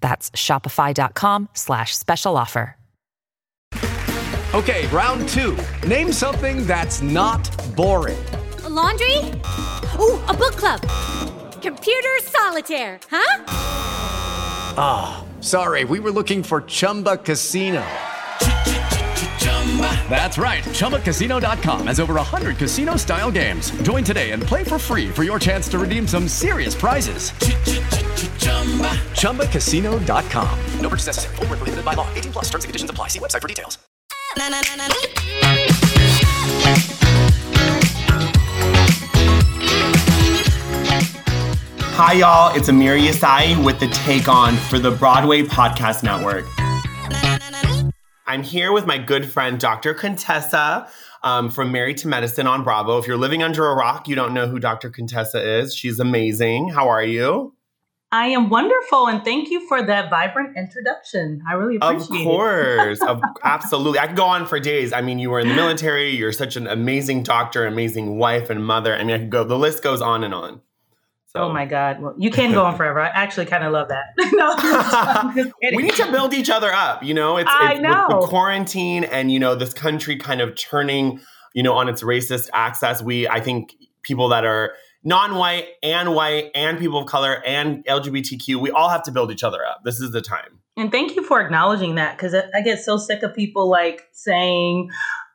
That's shopify.com slash special offer. Okay, round two. Name something that's not boring. A laundry? Ooh, a book club. Computer solitaire, huh? Ah, oh, sorry, we were looking for Chumba Casino. That's right. ChumbaCasino.com has over 100 casino style games. Join today and play for free for your chance to redeem some serious prizes. ChumbaCasino.com. No purchase necessary. Full prohibited by law. 18 plus terms and conditions apply. See website for details. Hi, y'all. It's Amir Yasai with the Take On for the Broadway Podcast Network. I'm here with my good friend, Dr. Contessa um, from Married to Medicine on Bravo. If you're living under a rock, you don't know who Dr. Contessa is. She's amazing. How are you? I am wonderful, and thank you for that vibrant introduction. I really appreciate it. Of course, of, absolutely. I could go on for days. I mean, you were in the military. You're such an amazing doctor, amazing wife and mother. I mean, I could go. The list goes on and on. So. Oh my God. Well, you can go on forever. I actually kind of love that. no, we need to build each other up. You know, it's, I know. With the quarantine and, you know, this country kind of turning, you know, on its racist access. We, I think people that are non-white and white and people of color and LGBTQ, we all have to build each other up. This is the time. And thank you for acknowledging that because I get so sick of people like saying,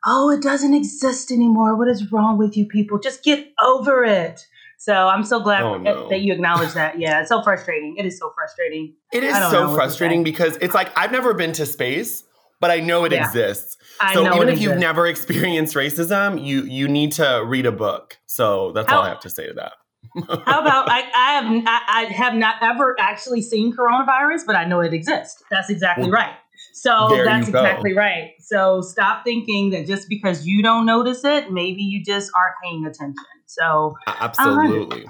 oh, it doesn't exist anymore. What is wrong with you people? Just get over it. So I'm so glad oh, no. that you acknowledge that. Yeah, it's so frustrating. It is so frustrating. It is so frustrating because it's like I've never been to space, but I know it yeah. exists. I so even if you've never experienced racism, you you need to read a book. So that's how, all I have to say to that. how about I, I have I, I, have not ever actually seen coronavirus, but I know it exists. That's exactly well, right. So that's exactly right. So stop thinking that just because you don't notice it, maybe you just aren't paying attention. So absolutely,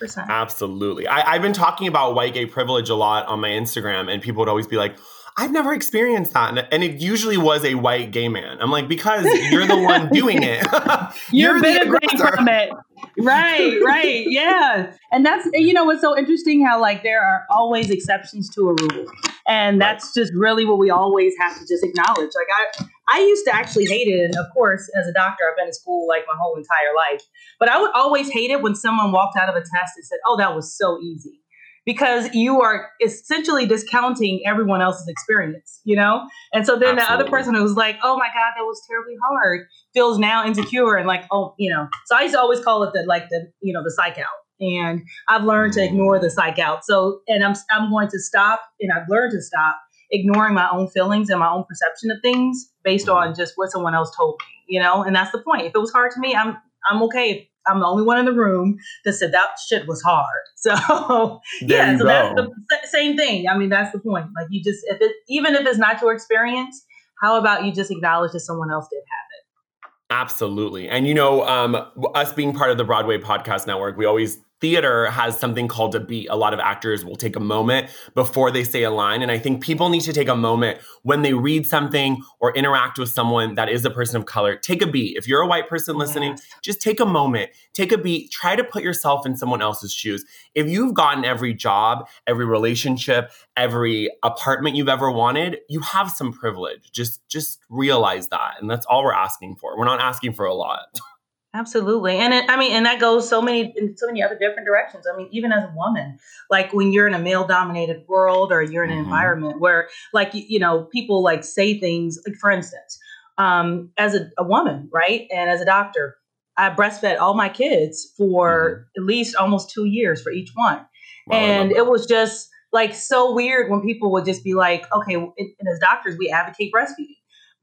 100%. absolutely. I, I've been talking about white gay privilege a lot on my Instagram, and people would always be like, I've never experienced that. And it usually was a white gay man. I'm like, because you're the one doing it. you're, you're benefiting from it. Right, right. Yeah. And that's, you know, what's so interesting how, like, there are always exceptions to a rule. And that's just really what we always have to just acknowledge. Like, I, I used to actually hate it. And of course, as a doctor, I've been in school like my whole entire life. But I would always hate it when someone walked out of a test and said, oh, that was so easy because you are essentially discounting everyone else's experience, you know? And so then Absolutely. the other person who's like, oh my God, that was terribly hard, feels now insecure and like, oh, you know. So I used to always call it the like the, you know, the psych out. And I've learned to mm. ignore the psych out. So and I'm I'm going to stop and I've learned to stop ignoring my own feelings and my own perception of things based on just what someone else told me, you know? And that's the point. If it was hard to me, I'm I'm okay I'm the only one in the room that said that shit was hard. So yeah, so go. that's the same thing. I mean, that's the point. Like you just if it even if it's not your experience, how about you just acknowledge that someone else did have it? Absolutely. And you know, um, us being part of the Broadway Podcast Network, we always theater has something called a beat. A lot of actors will take a moment before they say a line. And I think people need to take a moment when they read something or interact with someone that is a person of color. Take a beat. If you're a white person listening, yes. just take a moment, take a beat, try to put yourself in someone else's shoes. If you've gotten every job, every relationship, every apartment you've ever wanted, you have some privilege. Just just realize that. And that's all we're asking for. We're not asking for a lot. Absolutely. And it, I mean, and that goes so many, in so many other different directions. I mean, even as a woman, like when you're in a male dominated world or you're in an mm-hmm. environment where like, you, you, know, people like say things, like for instance, um, as a, a, woman, right. And as a doctor, I breastfed all my kids for mm-hmm. at least almost two years for each one. Wow, and it was just like so weird when people would just be like, okay, and as doctors, we advocate breastfeeding.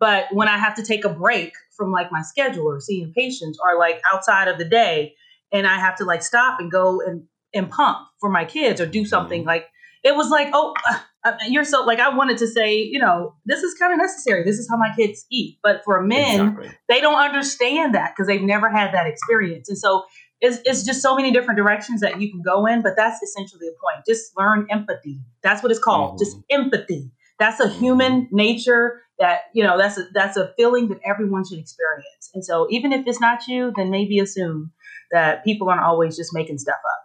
But when I have to take a break from like my schedule or seeing patients or like outside of the day and I have to like stop and go and, and pump for my kids or do something mm-hmm. like it was like, oh, uh, you're so like I wanted to say, you know, this is kind of necessary. This is how my kids eat. But for men, exactly. they don't understand that because they've never had that experience. And so it's, it's just so many different directions that you can go in. But that's essentially the point. Just learn empathy. That's what it's called. Mm-hmm. Just empathy. That's a human mm-hmm. nature that you know that's a that's a feeling that everyone should experience. And so even if it's not you, then maybe assume that people aren't always just making stuff up.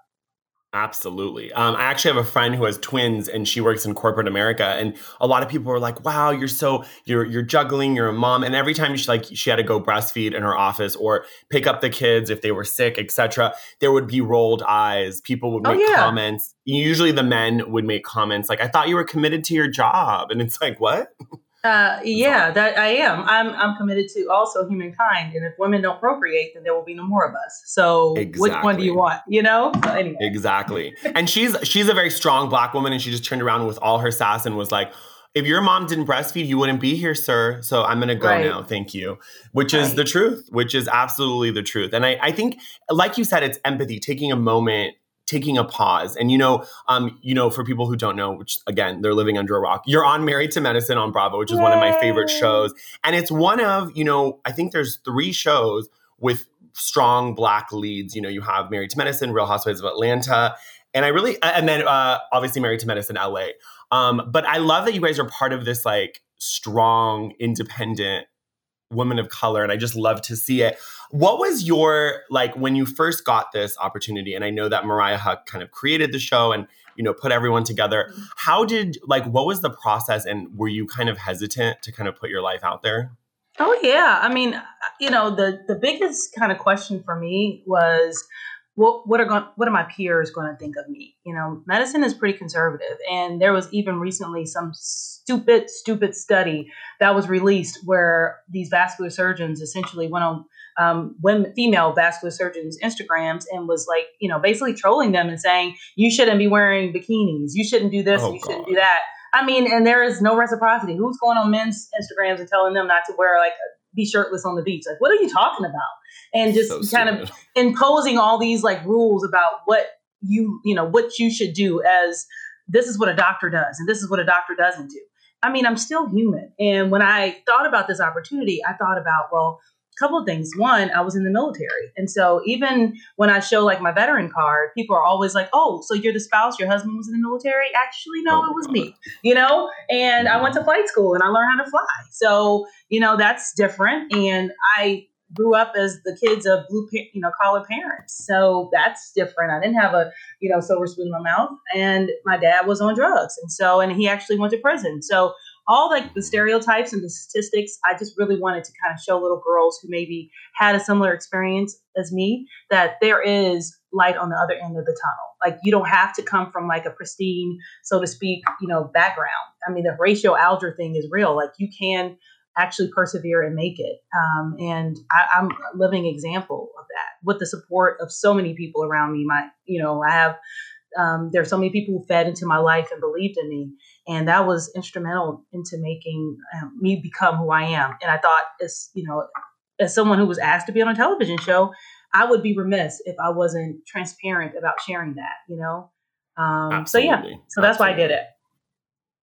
Absolutely. Um, I actually have a friend who has twins, and she works in corporate America. And a lot of people were like, "Wow, you're so you're you're juggling. You're a mom." And every time she like she had to go breastfeed in her office or pick up the kids if they were sick, etc., there would be rolled eyes. People would oh, make oh, yeah. comments. Usually, the men would make comments like, "I thought you were committed to your job," and it's like, "What?" Uh, yeah, that I am. I'm I'm committed to also humankind, and if women don't procreate, then there will be no more of us. So, exactly. which one do you want? You know. So anyway. Exactly. and she's she's a very strong black woman, and she just turned around with all her sass and was like, "If your mom didn't breastfeed, you wouldn't be here, sir. So I'm gonna go right. now. Thank you." Which right. is the truth. Which is absolutely the truth. And I I think, like you said, it's empathy, taking a moment taking a pause. And you know, um, you know, for people who don't know, which again, they're living under a rock. You're on Married to Medicine on Bravo, which is Yay. one of my favorite shows. And it's one of, you know, I think there's three shows with strong black leads. You know, you have Married to Medicine, Real Housewives of Atlanta, and I really and then uh, obviously Married to Medicine LA. Um, but I love that you guys are part of this like strong, independent women of color and i just love to see it what was your like when you first got this opportunity and i know that Mariah Huq kind of created the show and you know put everyone together mm-hmm. how did like what was the process and were you kind of hesitant to kind of put your life out there? Oh yeah. I mean you know the the biggest kind of question for me was what what are going what are my peers going to think of me? You know medicine is pretty conservative and there was even recently some stupid stupid study that was released where these vascular surgeons essentially went on um, women female vascular surgeons instagrams and was like you know basically trolling them and saying you shouldn't be wearing bikinis. You shouldn't do this. Oh, you God. shouldn't do that. I mean and there is no reciprocity. Who's going on men's instagrams and telling them not to wear like be shirtless on the beach? Like what are you talking about? And just so kind of imposing all these like rules about what you you know what you should do as this is what a doctor does and this is what a doctor doesn't do. I mean i'm still human. And when i thought about this opportunity i thought about well couple of things one i was in the military and so even when i show like my veteran card people are always like oh so you're the spouse your husband was in the military actually no oh, it was oh, God. me you know and i went to flight school and i learned how to fly so you know that's different and i grew up as the kids of blue, you know, collar parents. So that's different. I didn't have a, you know, silver spoon in my mouth, and my dad was on drugs, and so, and he actually went to prison. So all like the stereotypes and the statistics, I just really wanted to kind of show little girls who maybe had a similar experience as me that there is light on the other end of the tunnel. Like you don't have to come from like a pristine, so to speak, you know, background. I mean, the Horatio Alger thing is real. Like you can actually persevere and make it. Um, and I, am a living example of that with the support of so many people around me. My, you know, I have, um, there's so many people who fed into my life and believed in me. And that was instrumental into making um, me become who I am. And I thought as, you know, as someone who was asked to be on a television show, I would be remiss if I wasn't transparent about sharing that, you know? Um, so yeah, so that's Absolutely. why I did it.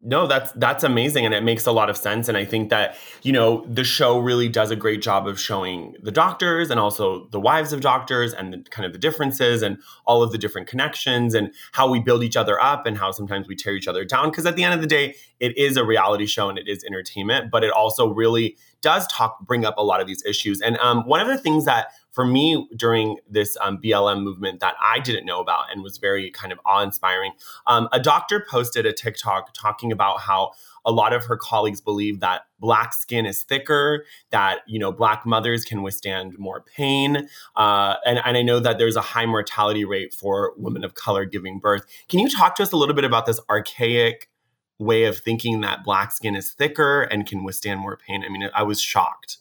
No, that's that's amazing and it makes a lot of sense and I think that, you know, the show really does a great job of showing the doctors and also the wives of doctors and the, kind of the differences and all of the different connections and how we build each other up and how sometimes we tear each other down because at the end of the day, it is a reality show and it is entertainment, but it also really does talk bring up a lot of these issues. And um, one of the things that for me during this um, BLM movement that I didn't know about and was very kind of awe inspiring. Um, a doctor posted a TikTok talking about how a lot of her colleagues believe that black skin is thicker, that you know black mothers can withstand more pain, uh, and, and I know that there's a high mortality rate for women of color giving birth. Can you talk to us a little bit about this archaic? Way of thinking that black skin is thicker and can withstand more pain. I mean, I was shocked.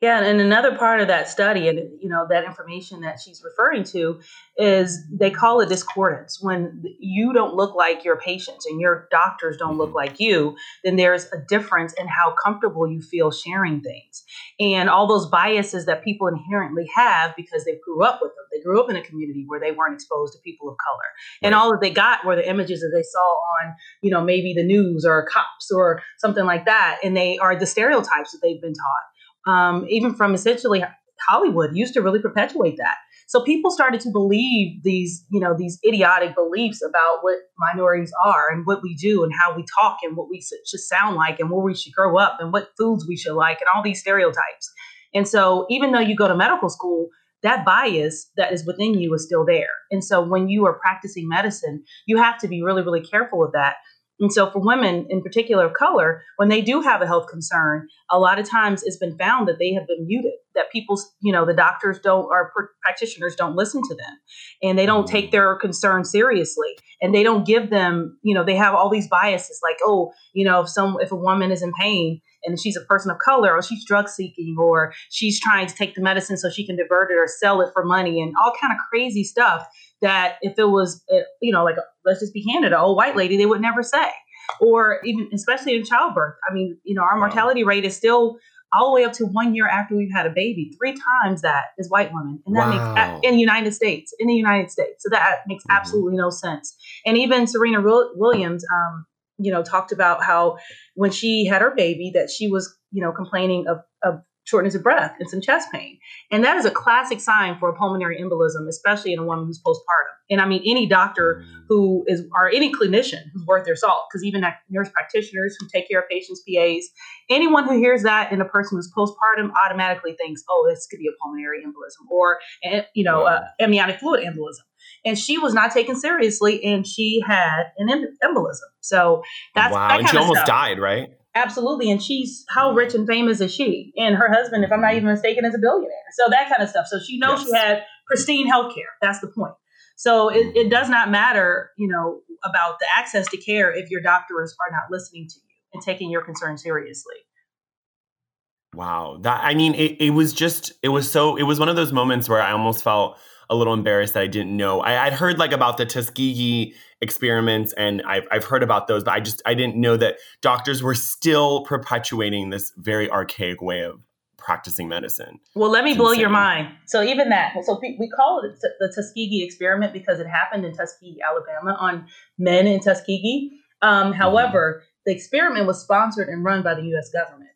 Yeah, and another part of that study, and you know that information that she's referring to, is they call it discordance. When you don't look like your patients and your doctors don't look mm-hmm. like you, then there's a difference in how comfortable you feel sharing things, and all those biases that people inherently have because they grew up with them. They grew up in a community where they weren't exposed to people of color, right. and all that they got were the images that they saw on, you know, maybe the news or cops or something like that, and they are the stereotypes that they've been taught um, even from essentially Hollywood, used to really perpetuate that. So people started to believe these, you know, these idiotic beliefs about what minorities are and what we do and how we talk and what we should sound like and where we should grow up and what foods we should like and all these stereotypes. And so even though you go to medical school, that bias that is within you is still there. And so when you are practicing medicine, you have to be really, really careful of that and so, for women in particular of color, when they do have a health concern, a lot of times it's been found that they have been muted, that people, you know, the doctors don't, or practitioners don't listen to them and they don't take mm. their concern seriously and they don't give them, you know, they have all these biases like, oh, you know, if some, if a woman is in pain, and she's a person of color or she's drug seeking or she's trying to take the medicine so she can divert it or sell it for money and all kind of crazy stuff that if it was, uh, you know, like let's just be candid, an old white lady, they would never say. Or even, especially in childbirth. I mean, you know, our mortality rate is still all the way up to one year after we've had a baby. Three times that is white women, and that wow. makes in the United States, in the United States. So that makes mm-hmm. absolutely no sense. And even Serena Williams, um, you know, talked about how when she had her baby, that she was, you know, complaining of, of shortness of breath and some chest pain. And that is a classic sign for a pulmonary embolism, especially in a woman who's postpartum. And I mean, any doctor mm. who is, or any clinician who's worth their salt, because even nurse practitioners who take care of patients, PAs, anyone who hears that in a person who's postpartum automatically thinks, oh, this could be a pulmonary embolism or, eh, you know, wow. amniotic fluid embolism. And she was not taken seriously and she had an embolism. So that's wow. That and she almost stuff. died, right? Absolutely. And she's how rich and famous is she? And her husband, if I'm not even mistaken, is a billionaire. So that kind of stuff. So she knows yes. she had pristine health care. That's the point. So it, it does not matter, you know, about the access to care if your doctors are not listening to you and taking your concern seriously. Wow. That I mean, it, it was just it was so it was one of those moments where I almost felt a little embarrassed that I didn't know. I, would heard like about the Tuskegee experiments and I've, I've heard about those, but I just, I didn't know that doctors were still perpetuating this very archaic way of practicing medicine. Well, let me blow your mind. So even that, so we call it the Tuskegee experiment because it happened in Tuskegee, Alabama on men in Tuskegee. Um, mm-hmm. however, the experiment was sponsored and run by the U.S. government.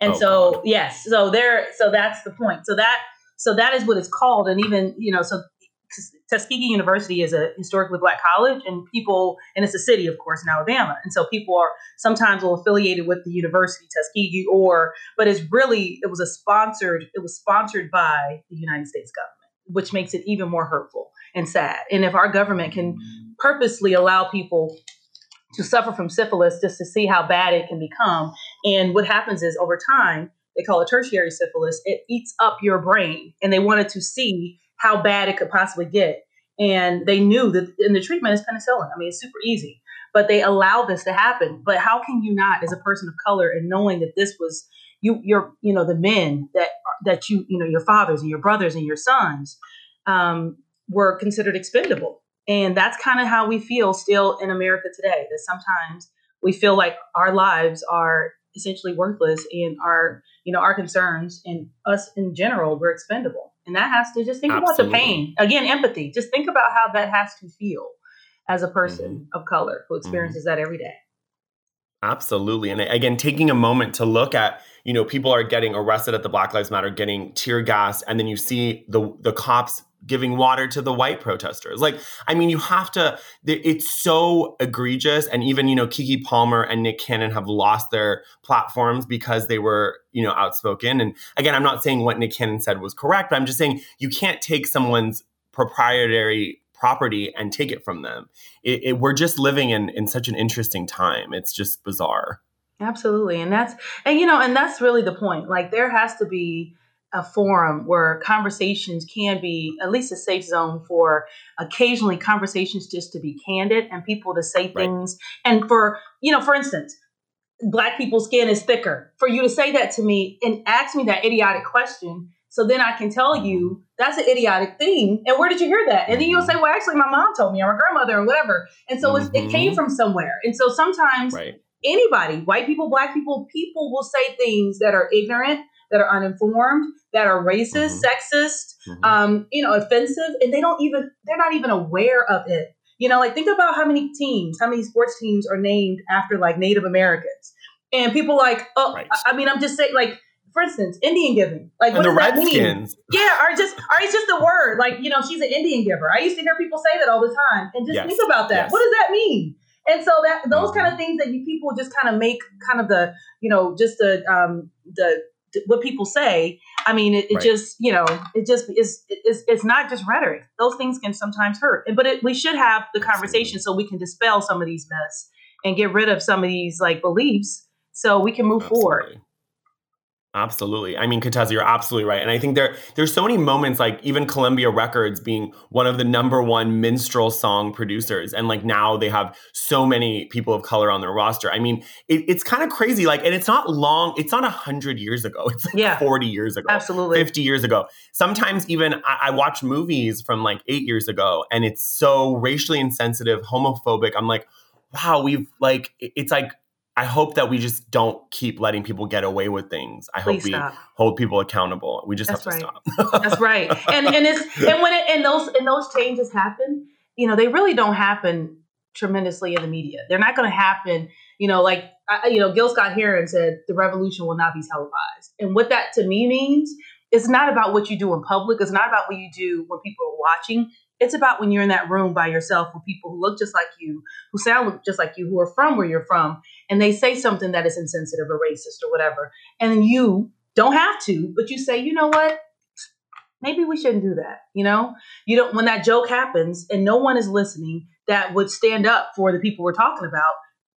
And oh, so, God. yes, so there, so that's the point. So that so that is what it's called. And even, you know, so Tuskegee University is a historically black college, and people, and it's a city, of course, in Alabama. And so people are sometimes will affiliated with the university, Tuskegee, or, but it's really, it was a sponsored, it was sponsored by the United States government, which makes it even more hurtful and sad. And if our government can purposely allow people to suffer from syphilis just to see how bad it can become, and what happens is over time, they call it tertiary syphilis, it eats up your brain. And they wanted to see how bad it could possibly get. And they knew that, and the treatment is penicillin. I mean, it's super easy, but they allow this to happen. But how can you not, as a person of color, and knowing that this was you, your, you know, the men that that you, you know, your fathers and your brothers and your sons um, were considered expendable, and that's kind of how we feel still in America today. That sometimes we feel like our lives are essentially worthless and our you know our concerns and us in general we're expendable and that has to just think Absolutely. about the pain again empathy just think about how that has to feel as a person mm-hmm. of color who experiences mm-hmm. that every day Absolutely. And again, taking a moment to look at, you know, people are getting arrested at the Black Lives Matter, getting tear gas, and then you see the the cops giving water to the white protesters. Like, I mean, you have to, it's so egregious. And even, you know, Keke Palmer and Nick Cannon have lost their platforms because they were, you know, outspoken. And again, I'm not saying what Nick Cannon said was correct, but I'm just saying you can't take someone's proprietary property and take it from them. It, it, we're just living in, in such an interesting time. It's just bizarre. Absolutely. And that's, and, you know, and that's really the point. Like, there has to be, a forum where conversations can be at least a safe zone for occasionally conversations just to be candid and people to say things right. and for you know for instance black people's skin is thicker. For you to say that to me and ask me that idiotic question, so then I can tell you that's an idiotic thing. And where did you hear that? And then you'll say, well, actually, my mom told me, or my grandmother, or whatever. And so mm-hmm. it came from somewhere. And so sometimes right. anybody, white people, black people, people will say things that are ignorant, that are uninformed, that are racist, mm-hmm. sexist, mm-hmm. Um, you know, offensive, and they don't even, they're not even aware of it. You know, like think about how many teams, how many sports teams are named after like Native Americans. And people like, oh, right. I mean, I'm just saying, like, for instance, Indian giving. Like, what does that mean? Yeah, or just, or it's just a word. Like, you know, she's an Indian giver. I used to hear people say that all the time, and just yes. think about that. Yes. What does that mean? And so that those mm-hmm. kind of things that you people just kind of make kind of the, you know, just the um the what people say. I mean, it, it right. just you know, it just is it's, it's not just rhetoric. Those things can sometimes hurt, but it, we should have the conversation so we can dispel some of these myths and get rid of some of these like beliefs so we can move Absolutely. forward. Absolutely. I mean, Contessa, you're absolutely right. And I think there there's so many moments like even Columbia Records being one of the number one minstrel song producers. And like now they have so many people of color on their roster. I mean, it, it's kind of crazy. Like, and it's not long, it's not a hundred years ago. It's like yeah, 40 years ago. Absolutely. 50 years ago. Sometimes even I, I watch movies from like eight years ago and it's so racially insensitive, homophobic. I'm like, wow, we've like it's like I hope that we just don't keep letting people get away with things. I Please hope we stop. hold people accountable. We just That's have to right. stop. That's right. And and it's and when it and those and those changes happen, you know, they really don't happen tremendously in the media. They're not going to happen. You know, like I, you know, Gil Scott Heron said, the revolution will not be televised. And what that to me means, it's not about what you do in public. It's not about what you do when people are watching. It's about when you're in that room by yourself with people who look just like you, who sound just like you, who are from where you're from, and they say something that is insensitive or racist or whatever. And you don't have to, but you say, you know what? Maybe we shouldn't do that. You know, you don't, when that joke happens and no one is listening that would stand up for the people we're talking about,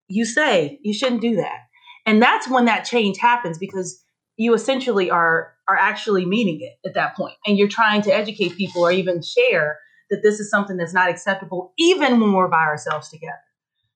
you say, you shouldn't do that. And that's when that change happens because you essentially are are actually meaning it at that point and you're trying to educate people or even share that this is something that's not acceptable even when we're by ourselves together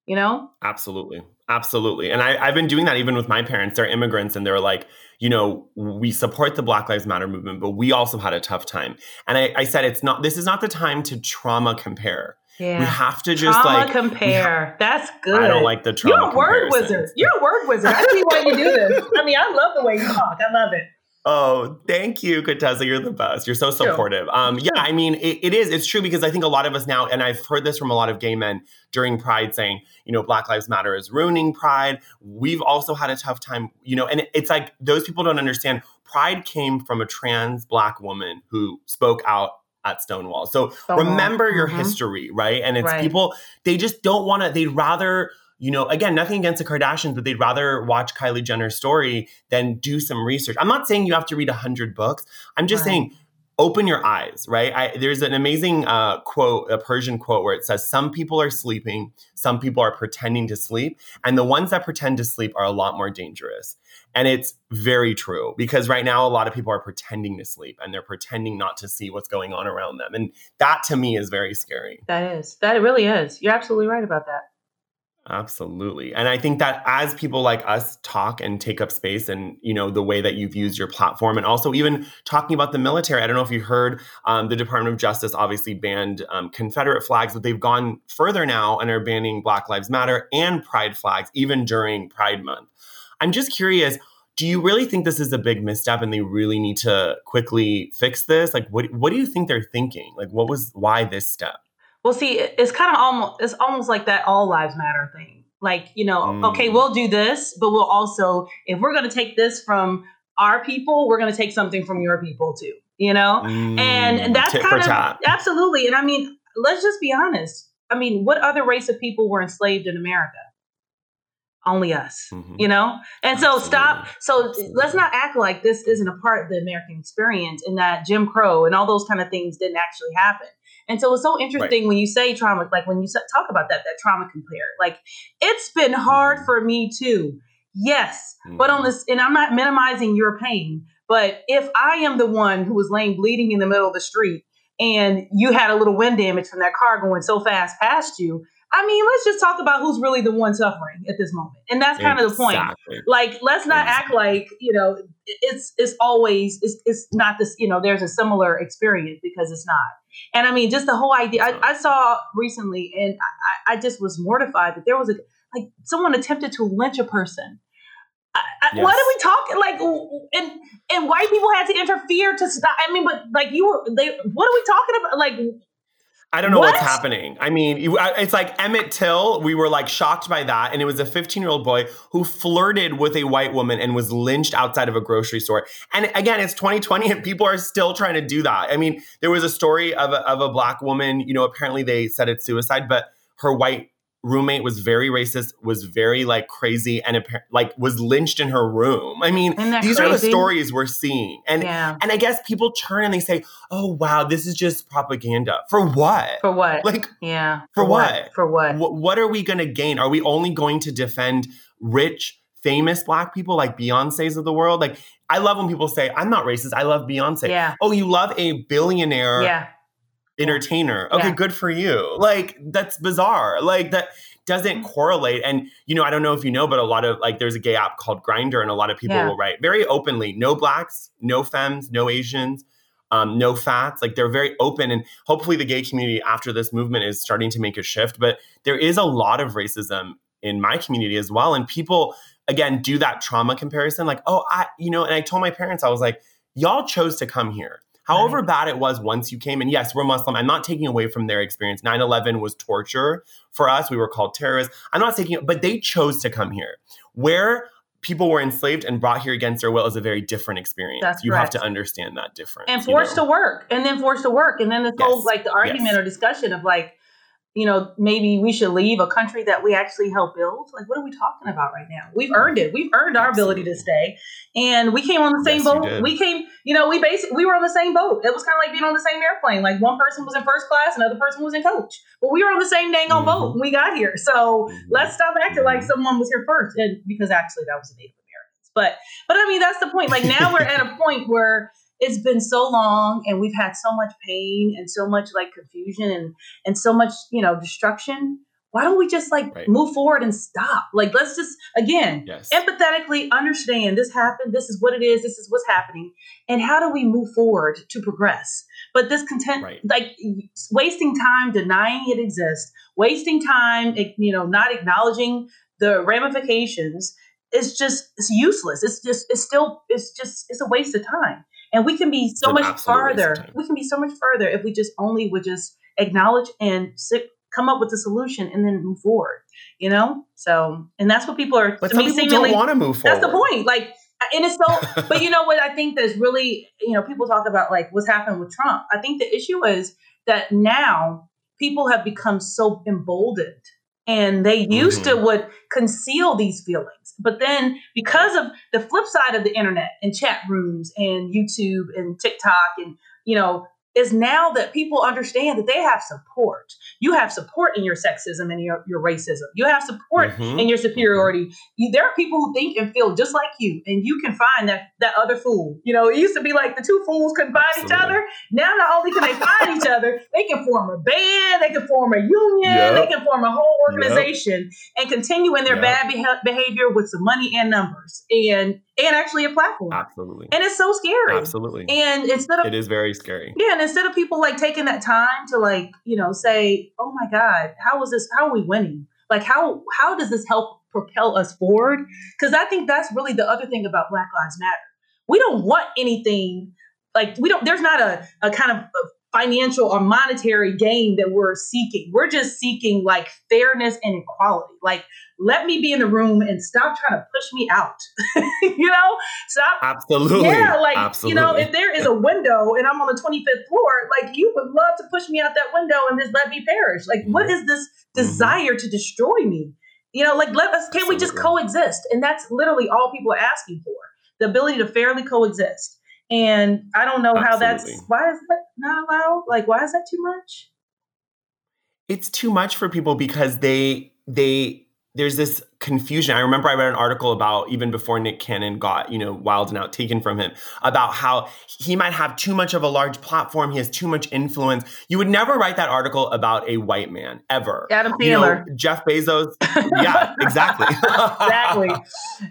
you know absolutely absolutely and I, i've been doing that even with my parents they're immigrants and they're like you know we support the black lives matter movement but we also had a tough time and i, I said it's not this is not the time to trauma compare yeah. We have to just trauma like compare. Ha- That's good. I don't like the trauma. You're a word wizard. You're a word wizard. I see why you do this. I mean, I love the way you talk. I love it. Oh, thank you, Contessa. You're the best. You're so supportive. Um, yeah, I mean, it, it is. It's true because I think a lot of us now, and I've heard this from a lot of gay men during Pride saying, you know, Black Lives Matter is ruining Pride. We've also had a tough time, you know, and it's like those people don't understand. Pride came from a trans Black woman who spoke out at Stonewall. So Stonewall. remember your mm-hmm. history, right? And it's right. people, they just don't want to, they'd rather you know, again, nothing against the Kardashians, but they'd rather watch Kylie Jenner's story than do some research. I'm not saying you have to read 100 books. I'm just right. saying open your eyes, right? I, there's an amazing uh, quote, a Persian quote, where it says, Some people are sleeping, some people are pretending to sleep, and the ones that pretend to sleep are a lot more dangerous. And it's very true because right now, a lot of people are pretending to sleep and they're pretending not to see what's going on around them. And that to me is very scary. That is, that really is. You're absolutely right about that. Absolutely. And I think that as people like us talk and take up space and, you know, the way that you've used your platform and also even talking about the military, I don't know if you heard um, the Department of Justice obviously banned um, Confederate flags, but they've gone further now and are banning Black Lives Matter and Pride flags, even during Pride Month. I'm just curious, do you really think this is a big misstep and they really need to quickly fix this? Like, what, what do you think they're thinking? Like, what was, why this step? Well, see, it's kind of almost it's almost like that all lives matter thing. Like, you know, mm. okay, we'll do this, but we'll also if we're going to take this from our people, we're going to take something from your people too. You know, mm. and that's Tit kind of absolutely. And I mean, let's just be honest. I mean, what other race of people were enslaved in America? Only us, mm-hmm. you know? And so Absolutely. stop. So Absolutely. let's not act like this isn't a part of the American experience and that Jim Crow and all those kind of things didn't actually happen. And so it's so interesting right. when you say trauma, like when you talk about that, that trauma compare. Like it's been hard mm-hmm. for me too. Yes, mm-hmm. but on mm-hmm. this, and I'm not minimizing your pain, but if I am the one who was laying bleeding in the middle of the street and you had a little wind damage from that car going so fast past you, I mean, let's just talk about who's really the one suffering at this moment, and that's kind of the point. Like, let's not Exactly. act like you know it's it's always it's it's not this. You know, there's a similar experience because it's not. And I mean, just the whole idea. I, I saw recently, and I, I just was mortified that there was a like someone attempted to lynch a person. I, I, What Yes. are we talking like? And and white people had to interfere to stop. I mean, but like you were, they. What are we talking about? Like, I don't know what's happening. I mean, it's like Emmett Till. We were like shocked by that, and it was a 15 year old boy who flirted with a white woman and was lynched outside of a grocery store. And again, it's 2020, and people are still trying to do that. I mean, there was a story of a, of a black woman. You know, apparently they said it's suicide, but her white roommate was very racist, was very like crazy, and like was lynched in her room. I mean, these are the stories we're seeing, and yeah, and I guess people turn and they say, "Oh wow, this is just propaganda for what?" for what? like yeah, for what? For what? What, what are we going to gain? Are we only going to defend rich, famous black people like Beyonce's of the world? Like, I love when people say, I'm not racist. I love Beyonce. Yeah. Oh, you love a billionaire Yeah, entertainer. Okay, Yeah. good for you. Like, that's bizarre. Like, that doesn't correlate. And, you know, I don't know if you know, but a lot of like, there's a gay app called Grindr, and a lot of people Yeah. will write very openly no blacks, no femmes, no Asians. Um, no fats like they're very open and hopefully the gay community after this movement is starting to make a shift but there is a lot of racism in my community as well and people again do that trauma comparison like oh i you know and i told my parents i was like y'all chose to come here however bad it was once you came and yes we're muslim. I'm not taking away from their experience. 9-11 was torture for us. We were called terrorists. I'm not taking but they chose to come here. Where people were enslaved and brought here against their will is a very different experience. That's you have to understand that difference and you forced know? to work, and then forced to work, and then this whole like the argument Yes. or discussion of like, you know, maybe we should leave a country that we actually helped build. Like, what are we talking about right now? We've earned it. We've earned our ability to stay, and we came on the same Yes, boat. We came, you know, we basically we were on the same boat. It was kind of like being on the same airplane. Like one person was in first class, another person was in coach, but we were on the same dang on boat Mhm. when we got here. So Mhm. let's stop acting like Mhm. someone was here first, and because actually that was the Native Americans. But but I mean that's the point. Like now we're at a point where it's been so long and we've had so much pain and so much like confusion and and so much you know destruction. Why don't we just like Right. move forward and stop? Like let's just again yes empathetically understand this happened. This is what it is. This is what's happening, and how do we move forward to progress? But this content, Right. like wasting time denying it exists, wasting time, eh, you know, not acknowledging the ramifications is just it's useless. It's just it's still it's just it's a waste of time. And we can be so much absolute waste of farther. We can be so much further if we just only would just acknowledge and sit, come up with a solution and then move forward. You know, so and that's what people are. but to some me, people don't want to move forward that's the point. Like, and it's so. but you know what? I think that's really, you know, people talk about like what's happened with Trump. I think the issue is that now people have become so emboldened, and they used to mm-hmm. would conceal these feelings, but then because of the flip side of the internet and chat rooms and YouTube and TikTok and you know. Is now that people understand that they have support. You have support in your sexism and your, your racism. You have support Mhm. in your superiority you, there are people who think and feel just like you, and you can find that that other fool. You know, it used to be like the two fools couldn't find each other. Now, not only can they find each other, they can form a band, they can form a union, Yep. they can form a whole organization, and continue in their Yep. bad beha- behavior with some money and numbers, and and actually a platform. absolutely And it's so scary. absolutely And instead of it is very scary yeah, and instead of people like taking that time to like, you know, say, "Oh my God, how is this? How are we winning? Like, how how does this help propel us forward?" Because I think that's really the other thing about Black Lives Matter. We don't want anything like we don't. There's not a a kind of financial or monetary gain that we're seeking. We're just seeking like fairness and equality. Like, let me be in the room and stop trying to push me out. you know, stop absolutely yeah, like absolutely you know, if there is a window and I'm on the 25th floor, like you would love to push me out that window and just let me perish. Like, what Mm-hmm. is this desire to destroy me? You know, like let us can we just coexist? And that's literally all people are asking for: the ability to fairly coexist. And I don't know how that's why is that not allowed? Like, why is that too much? it's too much for people because they they there's this confusion. I remember I read an article about even before Nick Cannon got, you know, Wild 'N Out taken from him about how he might have too much of a large platform. He has too much influence. You would never write that article about a white man ever. Adam You know, Jeff Bezos. Yeah, exactly. exactly.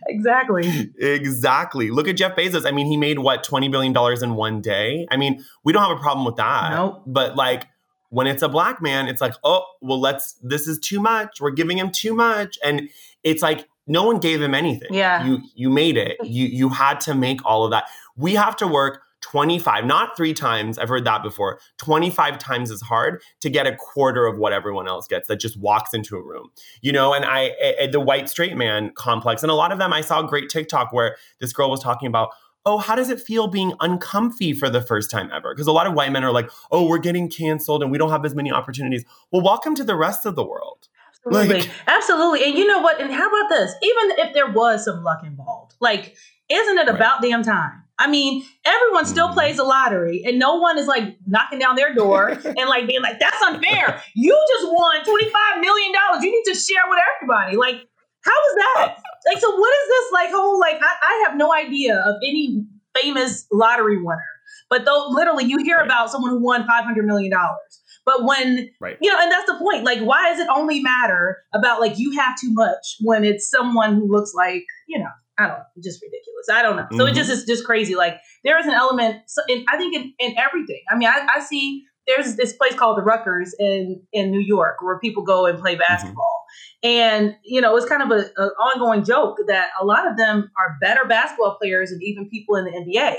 Exactly. exactly. Look at Jeff Bezos. I mean, he made what, $20 billion in one day? I mean, we don't have a problem with that. Nope. But like, when it's a black man, it's like, oh, well, let's, this is too much. We're giving him too much. And it's like, no one gave him anything. Yeah. You you made it. You you had to make all of that. We have to work 25, not three times. I've heard that before. 25 times as hard to get a quarter of what everyone else gets that just walks into a room. You know, and I, I the white straight man complex, and a lot of them I saw a great TikTok where this girl was talking about oh, how does it feel being uncomfy for the first time ever? Because a lot of white men are like, oh, we're getting canceled and we don't have as many opportunities. Well, welcome to the rest of the world. Absolutely. Like- Absolutely. And you know what? And how about this? Even if there was some luck involved, like, isn't it Right. about damn time? I mean, everyone still plays the lottery, and no one is like knocking down their door and like being like, "That's unfair. You just won twenty five million dollars. You need to share with everybody." Like, how is that? Like, so what is this like whole like? I, I have no idea of any famous lottery winner, but though literally you hear Right. about someone who won five hundred million dollars. But when Right. you know, and that's the point. Like, why does it only matter about like you have too much when it's someone who looks like you know? I don't know, just ridiculous. I don't know. So it Mhm. just is just crazy. Like there is an element, so in, I think in, in everything. I mean, I, I see there's this place called the Rutgers in in New York where people go and play basketball, and you know it's kind of an ongoing joke that a lot of them are better basketball players than even people in the NBA.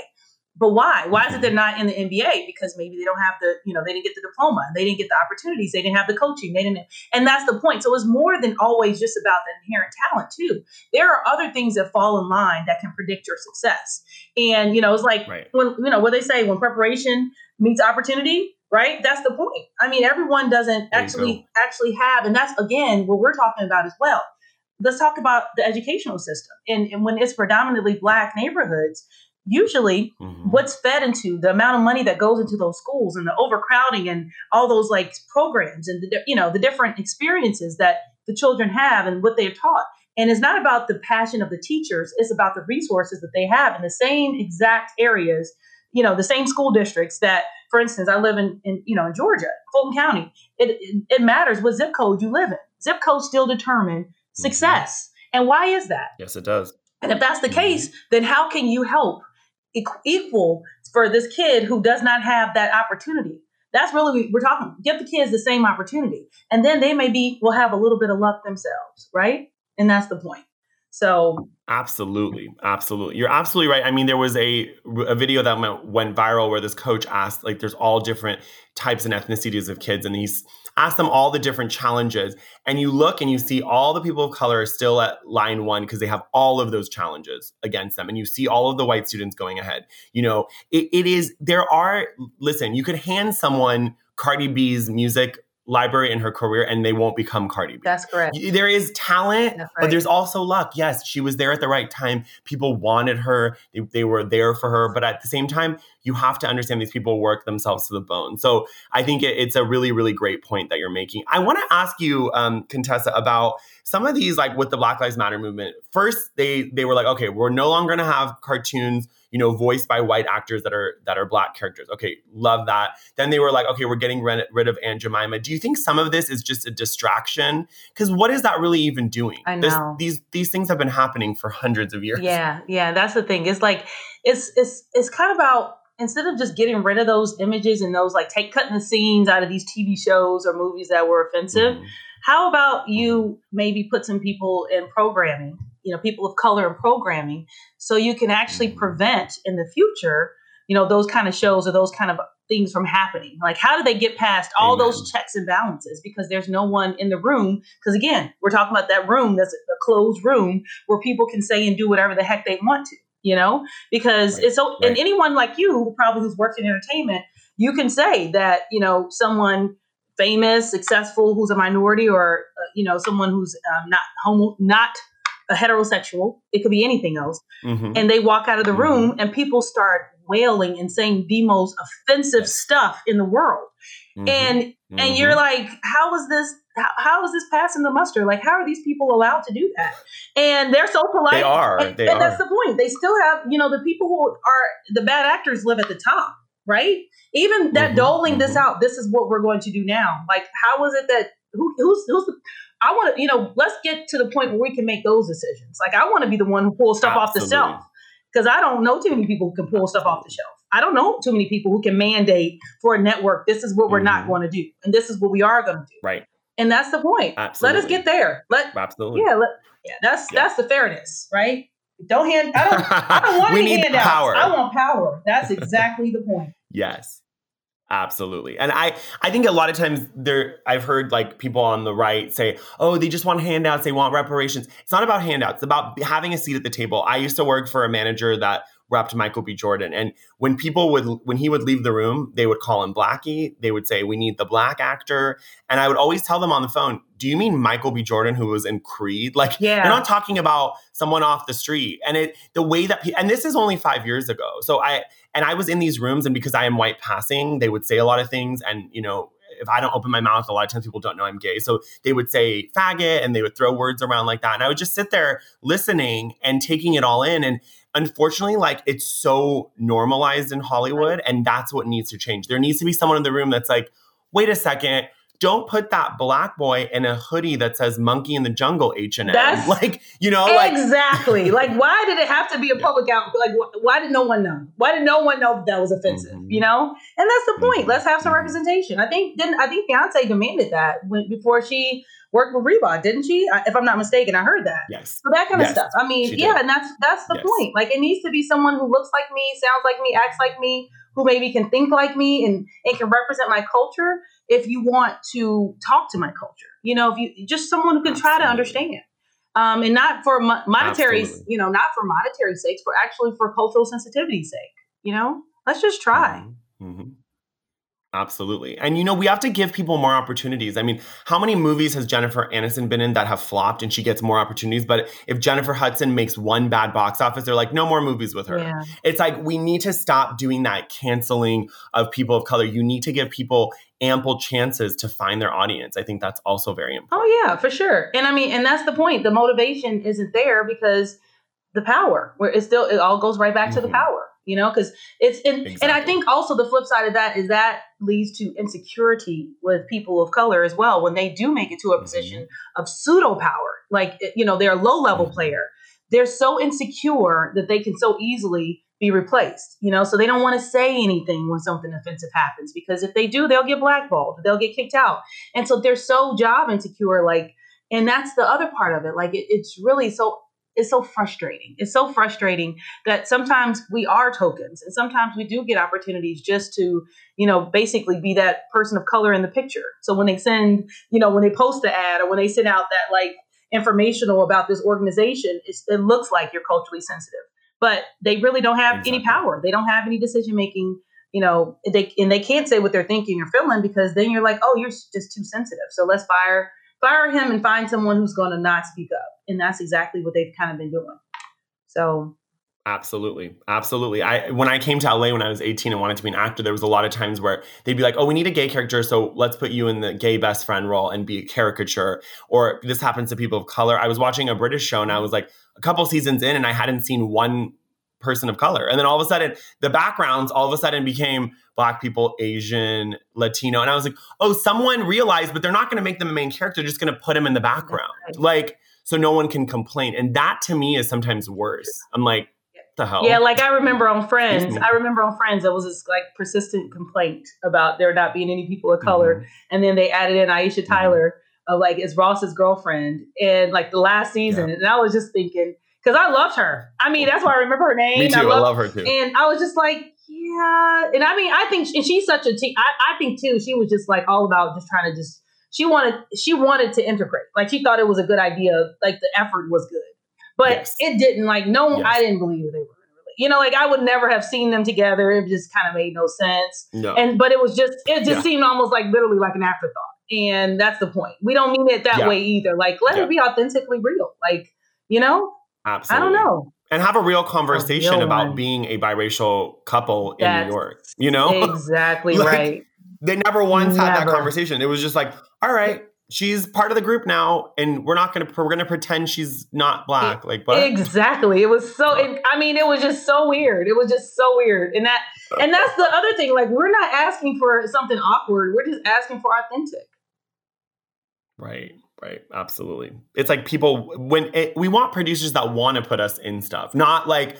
But why? Why is it they're not in the NBA? Because maybe they don't have the, you know, they didn't get the diploma, they didn't get the opportunities, they didn't have the coaching, they didn't, and that's the point. So it's more than always just about the inherent talent too. There are other things that fall in line that can predict your success. And you know, it's like Right. when you know what they say when preparation meets opportunity, right? That's the point. I mean, everyone doesn't actually actually have, and that's again what we're talking about as well. Let's talk about the educational system, and, and when it's predominantly black neighborhoods, usually Mhm. what's fed into the amount of money that goes into those schools and the overcrowding and all those like programs and the you know the different experiences that the children have and what they're taught and it's not about the passion of the teachers it's about the resources that they have in the same exact areas you know the same school districts that for instance i live in, in you know in georgia fulton county it, it, it matters what zip code you live in zip codes still determine success and why is that Yes, it does. and if that's the Mhm. case, then how can you help equal for this kid who does not have that opportunity? That's really we're talking. Give the kids the same opportunity, and then they maybe will have a little bit of luck themselves, right? And that's the point. So Absolutely, absolutely. You're absolutely right. I mean, there was a a video that went, went viral where this coach asked, like, there's all different types and ethnicities of kids, and he's asked them all the different challenges. And you look and you see all the people of color are still at line one because they have all of those challenges against them, and you see all of the white students going ahead. You know, it, it is there are. Listen, you could hand someone Cardi B's music library in her career, and they won't become Cardi B. that's correct. There is talent, That's but there's also luck. Yes, she was there at the right time. People wanted her. They, they were there for her. But at the same time, you have to understand these people work themselves to the bone. So I think it, it's a really, really great point that you're making. I want to ask you, um, Contessa, about some of these, like with the Black Lives Matter movement. First, they they were like, okay, we're no longer going to have cartoons, you know, voiced by white actors that are that are black characters. Okay, love that. Then they were like, okay, we're getting rid, rid of Aunt Jemima. Do you think some of this is just a distraction? Because what is that really even doing? I This- know. these these things have been happening for hundreds of years. Yeah, yeah, that's the thing. It's like it's it's it's kind of about instead of just getting rid of those images and those like take cutting the scenes out of these TV shows or movies that were offensive. Mhm. How about you maybe put some people in programming, you know, people of color in programming, so you can actually Mhm. prevent in the future, you know, those kind of shows or those kind of things from happening? Like, how do they get past all Amen. those checks and balances? Because there's no one in the room. Because again, we're talking about that room that's a closed room where people can say and do whatever the heck they want to, you know? Because Right, it's so, and anyone like you, who probably who's worked in entertainment, you can say that, you know, someone famous, successful, who's a minority, or uh, you know, someone who's um, not homo, not a heterosexual. It could be anything else. Mhm. And they walk out of the Mhm. room, and people start wailing and saying the most offensive stuff in the world. Mhm. And and you're Mhm. like how is this how, how is this passing the muster like how are these people allowed to do that and they're so polite They are. and, They and are. that's the point they still have you know the people who are the bad actors live at the top right even that Mhm, doling this mhm. out this is what we're going to do now like how is it that who, who's who's the I want to, you know, let's get to the point where we can make those decisions. Like, I want to be the one who pulls stuff off the shelf because I don't know too many people who can pull stuff off the shelf. I don't know too many people who can mandate for a network. This is what we're not Mhm. going to do, and this is what we are going to do. Right. And that's the point. Let us get there. Let Absolutely. yeah, let, yeah. That's Yeah. that's the fairness, right? Don't hand. I don't. I don't want We any need handouts. power. I want power. That's exactly the point. Yes. Absolutely. And I I think a lot of times there I've heard like people on the right say, "Oh, they just want handouts, they want reparations." It's not about handouts, it's about having a seat at the table. I used to work for a manager that repped Michael B. Jordan, and when people would when he would leave the room, they would call him Blackie. They would say, "We need the black actor." And I would always tell them on the phone, "Do you mean Michael B. Jordan who was in Creed?" Like Yeah. you're not talking about someone off the street. And it the way that and this is only 5 years ago. So I and I was in these rooms, and because I am white passing, they would say a lot of things. And, you know, if I don't open my mouth, a lot of times people don't know I'm gay. So they would say faggot and they would throw words around like that. And I would just sit there listening and taking it all in. And unfortunately, like it's so normalized in Hollywood. And that's what needs to change. There needs to be someone in the room that's like, wait a second. Don't put that black boy in a hoodie that says "Monkey in the Jungle" H and M. That's- Like you know, exactly. Like, why did it have to be a public out? Like, wh- why did no one know? Why did no one know that, was offensive? Mhm. You know, and that's the point. Mhm. Let's have some Mhm. representation. I think didn't I think Beyonce demanded that when before she worked with Reebok, didn't she? I, if I'm not mistaken, I heard that. yes, So that kind of stuff. I mean, she yeah, did. and that's that's the Yes. point. Like, it needs to be someone who looks like me, sounds like me, acts like me, who maybe can think like me and and can represent my culture. If you want to talk to my culture, you know, if you just someone who can try to understand, um, and not for mo- monetary, Absolutely. you know, not for monetary sakes, but actually for cultural sensitivity's sake. You know, let's just try. Mhm. Mhm. Absolutely. And you know, we have to give people more opportunities. I mean, how many movies has Jennifer Aniston been in that have flopped and she gets more opportunities? But if Jennifer Hudson makes one bad box office, they're like, no more movies with her. Yeah. It's like we need to stop doing that canceling of people of color. You need to give people ample chances to find their audience. I think that's also very important. Oh yeah, for sure. And I mean, and that's the point. The motivation isn't there because the power, where it still it all goes right back to the Mhm. power, you know, because it's and, and I think also the flip side of that is that leads to insecurity with people of color as well when they do make it to a Mhm. position of pseudo power, like you know they're a low level Mhm. player. They're so insecure that they can so easily be replaced, you know, so they don't want to say anything when something offensive happens because if they do, they'll get blackballed, they'll get kicked out. And so they're so job insecure, like, and that's the other part of it. Like, it, it's really so, it's so frustrating. It's so frustrating that sometimes we are tokens and sometimes we do get opportunities just to, you know, basically be that person of color in the picture. So when they send, you know, when they post the ad or when they send out that like informational about this organization, it looks like you're culturally sensitive, but they really don't have any power. They don't have any decision making you know, they and they can't say what they're thinking or feeling because then you're like, oh, you're just too sensitive. So let's fire fire him and find someone who's going to not speak up. And that's exactly what they've kind of been doing. So Absolutely. Absolutely. I when I came to LA when I was 18 and wanted to be an actor, there was a lot of times where they'd be like, "Oh, we need a gay character, so let's put you in the gay best friend role and be a caricature." Or this happens to people of color. I was watching a British show and I mm-hmm. was like a couple seasons in and I hadn't seen one person of color. And then all of a sudden, the backgrounds all of a sudden became black people, Asian, Latino. And I was like, "Oh, someone realized, but they're not going to make them a main character, they're just going to put him in the background." Right. Like so no one can complain. And that to me is sometimes worse. I'm like, the hell? yeah, like I remember on Friends, I remember on Friends there was this like persistent complaint about there not being any people of color, Mm-hmm. and then they added in Aisha Tyler, uh, like as Ross's girlfriend, in like the last season, Yeah. and I was just thinking because I loved her. I mean, that's why I remember her name. Me too. I, loved- love her too. And I was just like, yeah. And I mean, I think, and she's such a te- I, I think too, she was just like all about just trying to just, she wanted, she wanted to integrate. Like she thought it was a good idea. Like the effort was good, but Yes. it didn't. Like no, Yes. I didn't believe they were going to really. You know, like I would never have seen them together. It just kind of made no sense. no. And but it was just, it just Yeah. seemed almost like literally like an afterthought. And that's the point. We don't mean it that Yeah. way either. Like let Yeah. it be authentically real. Like you know, Absolutely. I don't know. And have a real conversation real about one. being a biracial couple in New York. You know? Exactly Like, right. They never once had that conversation. It was just like, all right, she's part of the group now, and we're not gonna we're gonna pretend she's not black. Like what? Exactly. It was so. It, I mean, it was just so weird. It was just so weird, and that, and that's the other thing. Like, we're not asking for something awkward. We're just asking for authentic. Right, right, absolutely. It's like people when it, we want producers that want to put us in stuff, not like,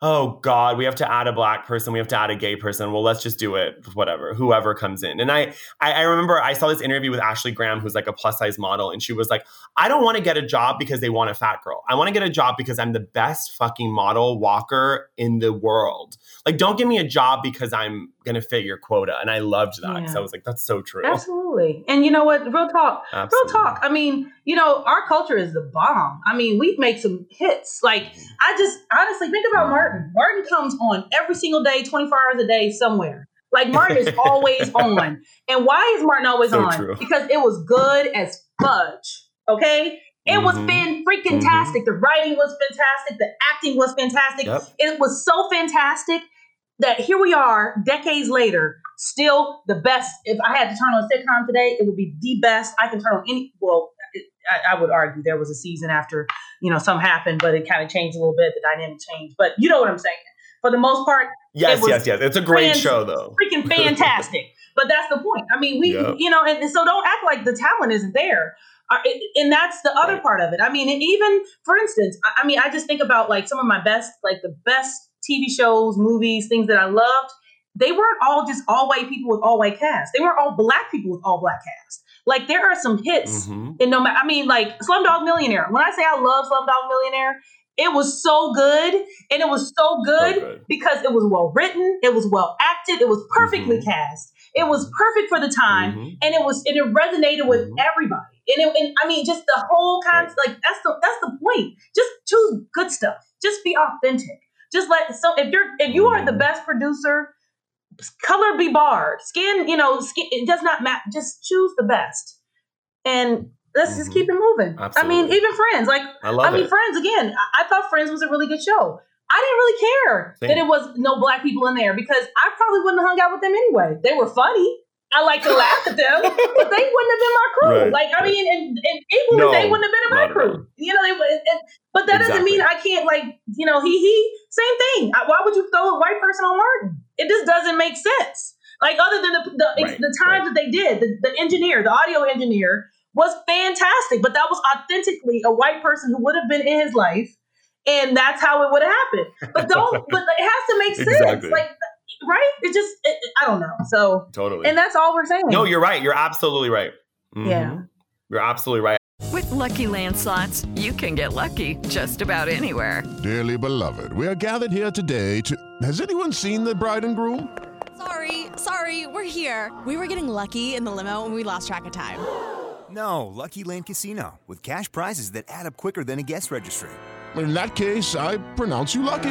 oh God, we have to add a black person, we have to add a gay person. Well, let's just do it, whatever, whoever comes in. And I, I, I remember I saw this interview with Ashley Graham, who's like a plus size model, and she was like, I don't want to get a job because they want a fat girl. I want to get a job because I'm the best fucking model walker in the world. Like, don't give me a job because I'm gonna fit your quota. And I loved that because Yeah. I was like, that's so true. Absolutely. And you know what? Real talk. Absolutely. Real talk. I mean, you know, our culture is the bomb. I mean, we make some hits. Like, I just honestly think about Martin. Martin comes on every single day, 24 hours a day, somewhere. Like, Martin is always on. And why is Martin always So on? true. Because it was good as fudge. Okay? It was Mhm. fan freaking tastic. The writing was fantastic. The acting was fantastic. Yep. It was so fantastic that here we are, decades later, still the best. If I had to turn on a sitcom today, it would be the best. I can turn on any. Well, I, I would argue there was a season after you know some happened, but it kind of changed a little bit. The dynamic changed, but you know what I'm saying. For the most part, Yes, yes, yes. It's a great fan- show though. freaking fantastic. but that's the point. I mean, we, Yep. you know, and, and so don't act like the talent isn't there. Uh, it- and that's the other Right. part of it. I mean, even for instance, I, I mean, I just think about like some of my best, like the best TV shows, movies, things that I loved. They weren't all just all white people with all white cast. They weren't all black people with all black cast. Like there are some hits Mhm. and no matter, I mean, like Slumdog Millionaire. When I say I love Slumdog Millionaire, it was so good, and it was so good, good. because it was well written, it was well acted, it was perfectly Mhm. cast, it was perfect for the time, Mhm. and it was and it resonated with Mhm. everybody. And, it, and I mean, just the whole concept, like that's the that's the point. Just choose good stuff. Just be authentic. Just let so if you're if you are the Mhm. best producer, color be barred. Skin, you know, skin it does not matter. Just choose the best. And let's just Mhm. keep it moving. I mean, even friends, like I love I mean, it. Friends again. I, I thought Friends was a really good show. I didn't really care Same. that it was no black people in there because I probably wouldn't have hung out with them anyway. They were funny. I like to laugh at them, but they wouldn't have been my crew. Right, Like I mean, and, and equally, No, they wouldn't have been in my crew. You know, they would. But that doesn't mean I can't like you know he he same thing. I, why would you throw a white person on Martin? It just doesn't make sense. Like other than the the, Right, the times right. that they did, the, the engineer, the audio engineer was fantastic, but that was authentically a white person who would have been in his life, and that's how it would have happened. But don't, but it has to make sense, Exactly. like right? It just, it, it- I don't know. So, Totally. and that's all we're saying. no, you're right. You're absolutely right. Yeah. Mhm. You're absolutely right. With Lucky Land slots, you can get lucky just about anywhere. Dearly beloved, we are gathered here today to. Has anyone seen the bride and groom? Sorry, sorry, we're here. We were getting lucky in the limo and we lost track of time. No, Lucky Land Casino, with cash prizes that add up quicker than a guest registry. In that case, I pronounce you lucky.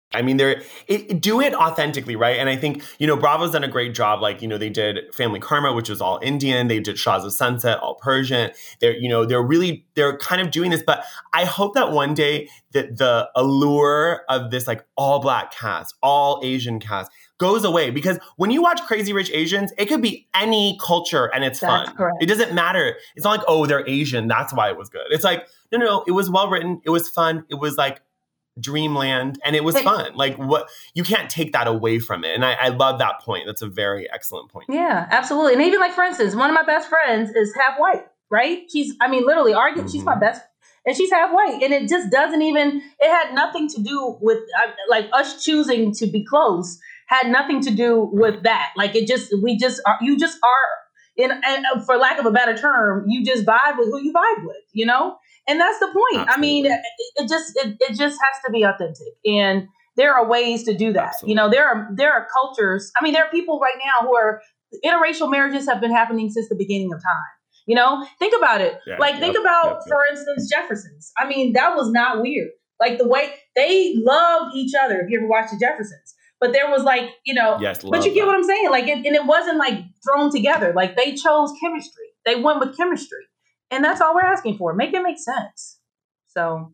I mean, they're it, it- do it authentically, right? And I think you know Bravo's done a great job. Like you know, they did Family Karma, which was all Indian. They did Shahs of Sunset, all Persian. They're you know they're really they're kind of doing this. But I hope that one day that the allure of this like all black cast, all Asian cast goes away because when you watch Crazy Rich Asians, it could be any culture and it's That's fun. correct. It doesn't matter. It's not like oh they're Asian, that's why it was good. It's like no no no, it was well written. It was fun. It was like dreamland and it was Hey. fun like what you can't take that away from it and I, I love that point that's a very excellent point Yeah, absolutely. And even like, for instance, one of my best friends is half white, right? She's, I mean, literally arguing, she's my Mhm. best, and she's half white. And it just doesn't even, it had nothing to do with, uh, like, us choosing to be close, had nothing to do with that. Like, it just, we just are, you just are, in and uh, for lack of a better term, you just vibe with who you vibe with, you know? And that's the point. Absolutely. I mean, it, it just it, it just has to be authentic. And there are ways to do that. Absolutely. You know, there are there are cultures. I mean, there are people right now who are interracial marriages have been happening since the beginning of time. You know, think about it. Yeah, like, yep, think about, yep, for instance, Jeffersons. I mean, that was not weird. Like the way they loved each other. If you ever watched the Jeffersons, but there was like, you know, yes, but you get that. what I'm saying? Like, it, and it wasn't like thrown together. Like they chose chemistry. They went with chemistry, and that's all we're asking for. Make it make sense. So,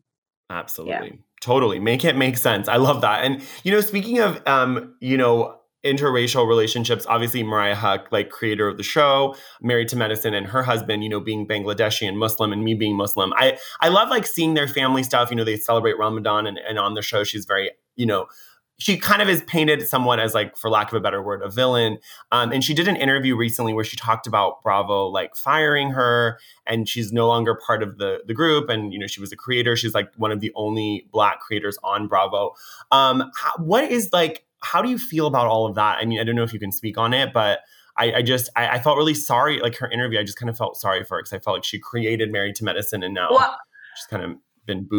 absolutely. Yeah. Totally. Make it make sense. I love that. And you know, speaking of um, you know, interracial relationships, obviously Mariah Huq like creator of the show, married to medicine and her husband, you know, being Bangladeshi and Muslim and me being Muslim. I I love like seeing their family stuff. You know, they celebrate Ramadan and, and on the show she's very, you know, she kind of is painted somewhat as like for lack of a better word a villain um, and she did an interview recently where she talked about bravo like firing her and she's no longer part of the the group and you know she was a creator. She's like one of the only black creators on bravo. Um, how, what is like how do you feel about all of that? I mean i don't know if you can speak on it but I, I just I, I, felt really sorry like her interview i just kind of felt sorry for her because i felt like she created married to medicine and now well, she's kind of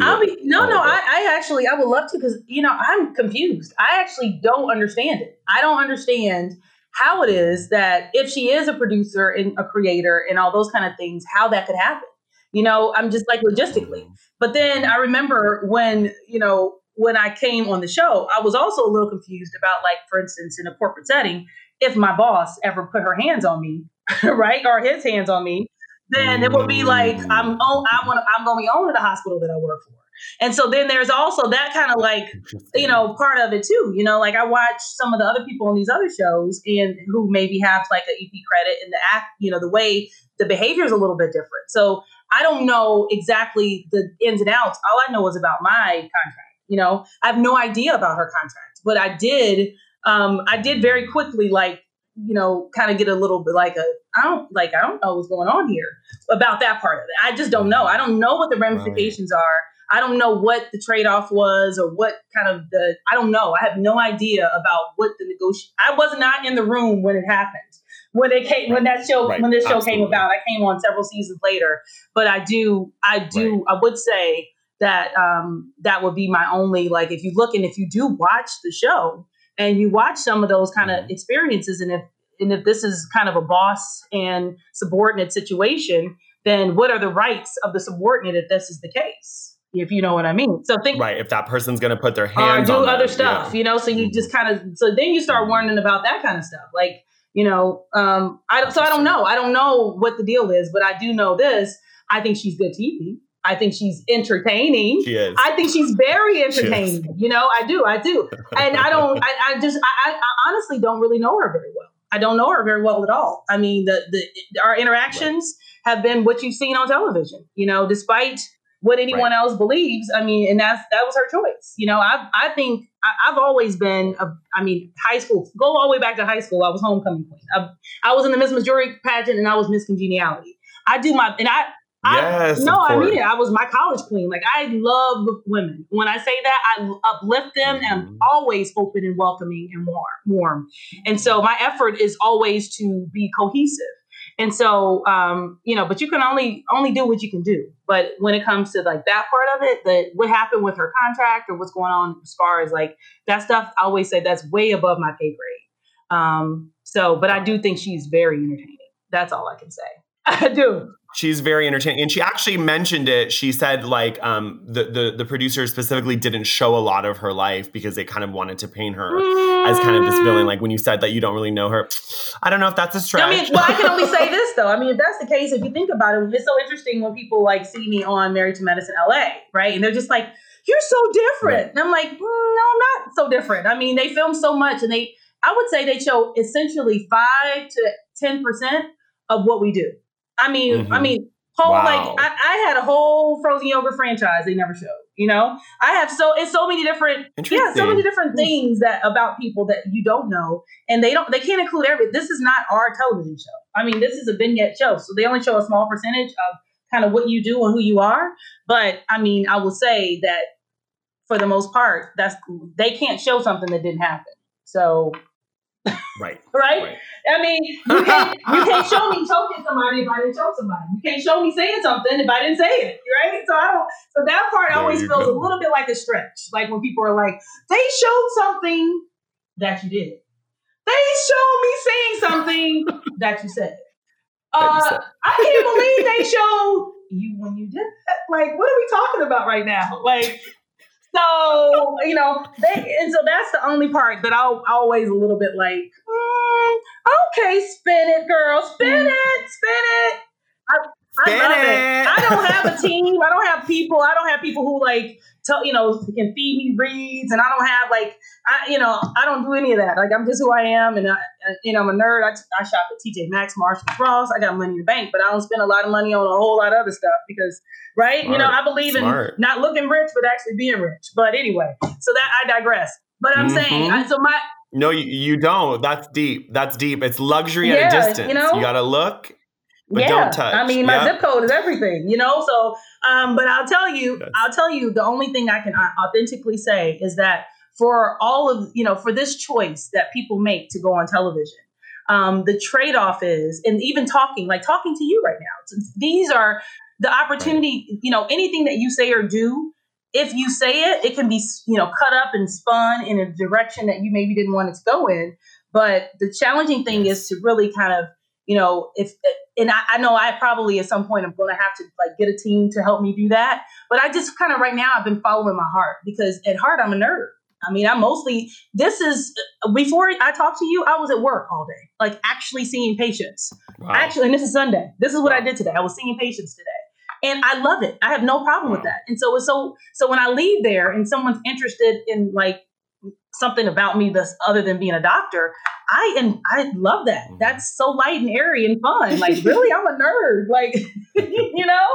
I'll be, no, no. I, I, actually I would love to because you know I'm confused. I actually don't understand it. I don't understand how it is that if she is a producer and a creator and all those kind of things, how that could happen. You know, I'm just like logistically. Mm-hmm. But then I remember when you know when I came on the show, I was also a little confused about like, for instance, in a corporate setting, if my boss ever put her hands on me, right, or his hands on me, then it will be like I'm oh, I want I'm going to be owning the hospital that I work for. And so then there's also that kind of like you know part of it too. You know, like I watch some of the other people on these other shows and who maybe have like an EP credit and the act, you know, the way the behavior is a little bit different. So I don't know exactly the ins and outs. All I know is about my contract. You know, I have no idea about her contract, but I did. Um, I did very quickly like you know, kind of get a little bit like a, I don't like, I don't know what's going on here about that part of it. I just don't know. I don't know what the ramifications right. are. I don't know what the trade off was or what kind of the, I don't know. I have no idea about what the negotiation, I was not in the room when it happened. When it came, when that show, right. when this show Absolutely. came about, I came on several seasons later. But I do, I do, right. I would say that um, that would be my only like. If you look and if you do watch the show, and you watch some of those kind of mm-hmm. experiences and if and if this is kind of a boss and subordinate situation then what are the rights of the subordinate if this is the case? If you know what i mean. So think right if that person's going to put their hands or do other them, stuff yeah. you know so you just kind of so then you start wondering about that kind of stuff like you know um i don't so i don't know i don't know what the deal is but i do know this i think she's good tv I think she's entertaining. She is. I think she's very entertaining. You know, I do, I do. And I don't, I, I just, I, I, honestly don't really know her very well. I don't know her very well at all. I mean, the, the our interactions right. have been what you've seen on television. You know, despite what anyone right. else believes. I mean, and that's that was her choice. You know, I I think I, have always been. A, I mean, high school. Go all the way back to high school. I was homecoming queen. I, I was in the Miss Missouri pageant, and I was Miss Congeniality. I do my and I Yes. I, no, I mean it. I was my college queen. Like I love women. When I say that, I uplift them mm-hmm. and I'm mm-hmm. always open and welcoming and warm, warm. And so my effort is always to be cohesive. And so, um, you know, but you can only only do what you can do. But when it comes to like that part of it, that what happened with her contract or what's going on as far as like that stuff, I always say that's way above my pay grade. Um, so, but I do think she's very entertaining. That's all I can say. I do. She's very entertaining, and she actually mentioned it. She said like um, the the the producers specifically didn't show a lot of her life because they kind of wanted to paint her mm. as kind of this villain. Like when you said that you don't really know her, I don't know if that's a stretch. I mean, well, I can only say this though. I mean, if that's the case, if you think about it, it's so interesting when people like see me on Married to Medicine LA, right? And they're just like, "You're so different," right. and I'm like, mm, "No, I'm not so different." I mean, they film so much, and they, I would say, they show essentially five to ten percent of what we do. I mean, mm-hmm. I mean, whole wow. like I, I, had a whole frozen yogurt franchise they never showed. You know, I have so it's so many different yeah, so many different things that about people that you don't know, and they don't they can't include every. This is not our television show. I mean, this is a vignette show, so they only show a small percentage of kind of what you do and who you are. But I mean, I will say that for the most part, that's they can't show something that didn't happen. So Right. right? Right. I mean, you can't, you can't show me choking somebody if I didn't choke somebody. You can't show me saying something if I didn't say it, right? So I don't. So that part There always feels go. a little bit like a stretch. Like when people are like, they showed something that you did. They showed me saying something that you said. That you Uh, said. I can't believe they showed you when you did that. Like, what are we talking about right now? Like, so you know, they and so that's the only part that I'll always a little bit like, mm, okay, spin it, girl, spin it, spin it. I, I love it. it. I don't have a team. I don't have people. I don't have people who like tell you know can feed me reads, and I don't have like I you know I don't do any of that. Like I'm just who I am, and I, I- you know I'm a nerd. I, I shop at TJ Maxx, Marshalls, Ross. I got money in the bank, but I don't spend a lot of money on a whole lot of other stuff because right, you know I believe in Smart. not looking rich, but actually being rich. But anyway, so that I digress. But I'm saying, Mhm. I, so my No, you, you don't. That's deep. That's deep. It's luxury at a distance. you know? gotta look, but yeah, don't touch. I mean, my Yep. zip code is everything, you know. So, um, but I'll tell you, Yes. I'll tell you, the only thing I can authentically say is that for all of you know, for this choice that people make to go on television, um, the trade off is, and even talking, like talking to you right now, these are the opportunity. You know, anything that you say or do. If you say it, it can be you know cut up and spun in a direction that you maybe didn't want it to go in. But the challenging thing is to really kind of you know, if and I, I know I probably at some point I'm going to have to like get a team to help me do that. But I just kind of right now I've been following my heart because at heart I'm a nerd. I mean, I'm mostly this is uh, before I talked to you, I was at work all day, like actually seeing patients. Wow. Actually, and this is Sunday. This is what I did today. I was seeing patients today. And I love it. I have no problem with that. And so it's so so when I leave there and someone's interested in like something about me that's other than being a doctor, I and I love that. Mhm. That's so light and airy and fun. Like really, I'm a nerd. Like you know.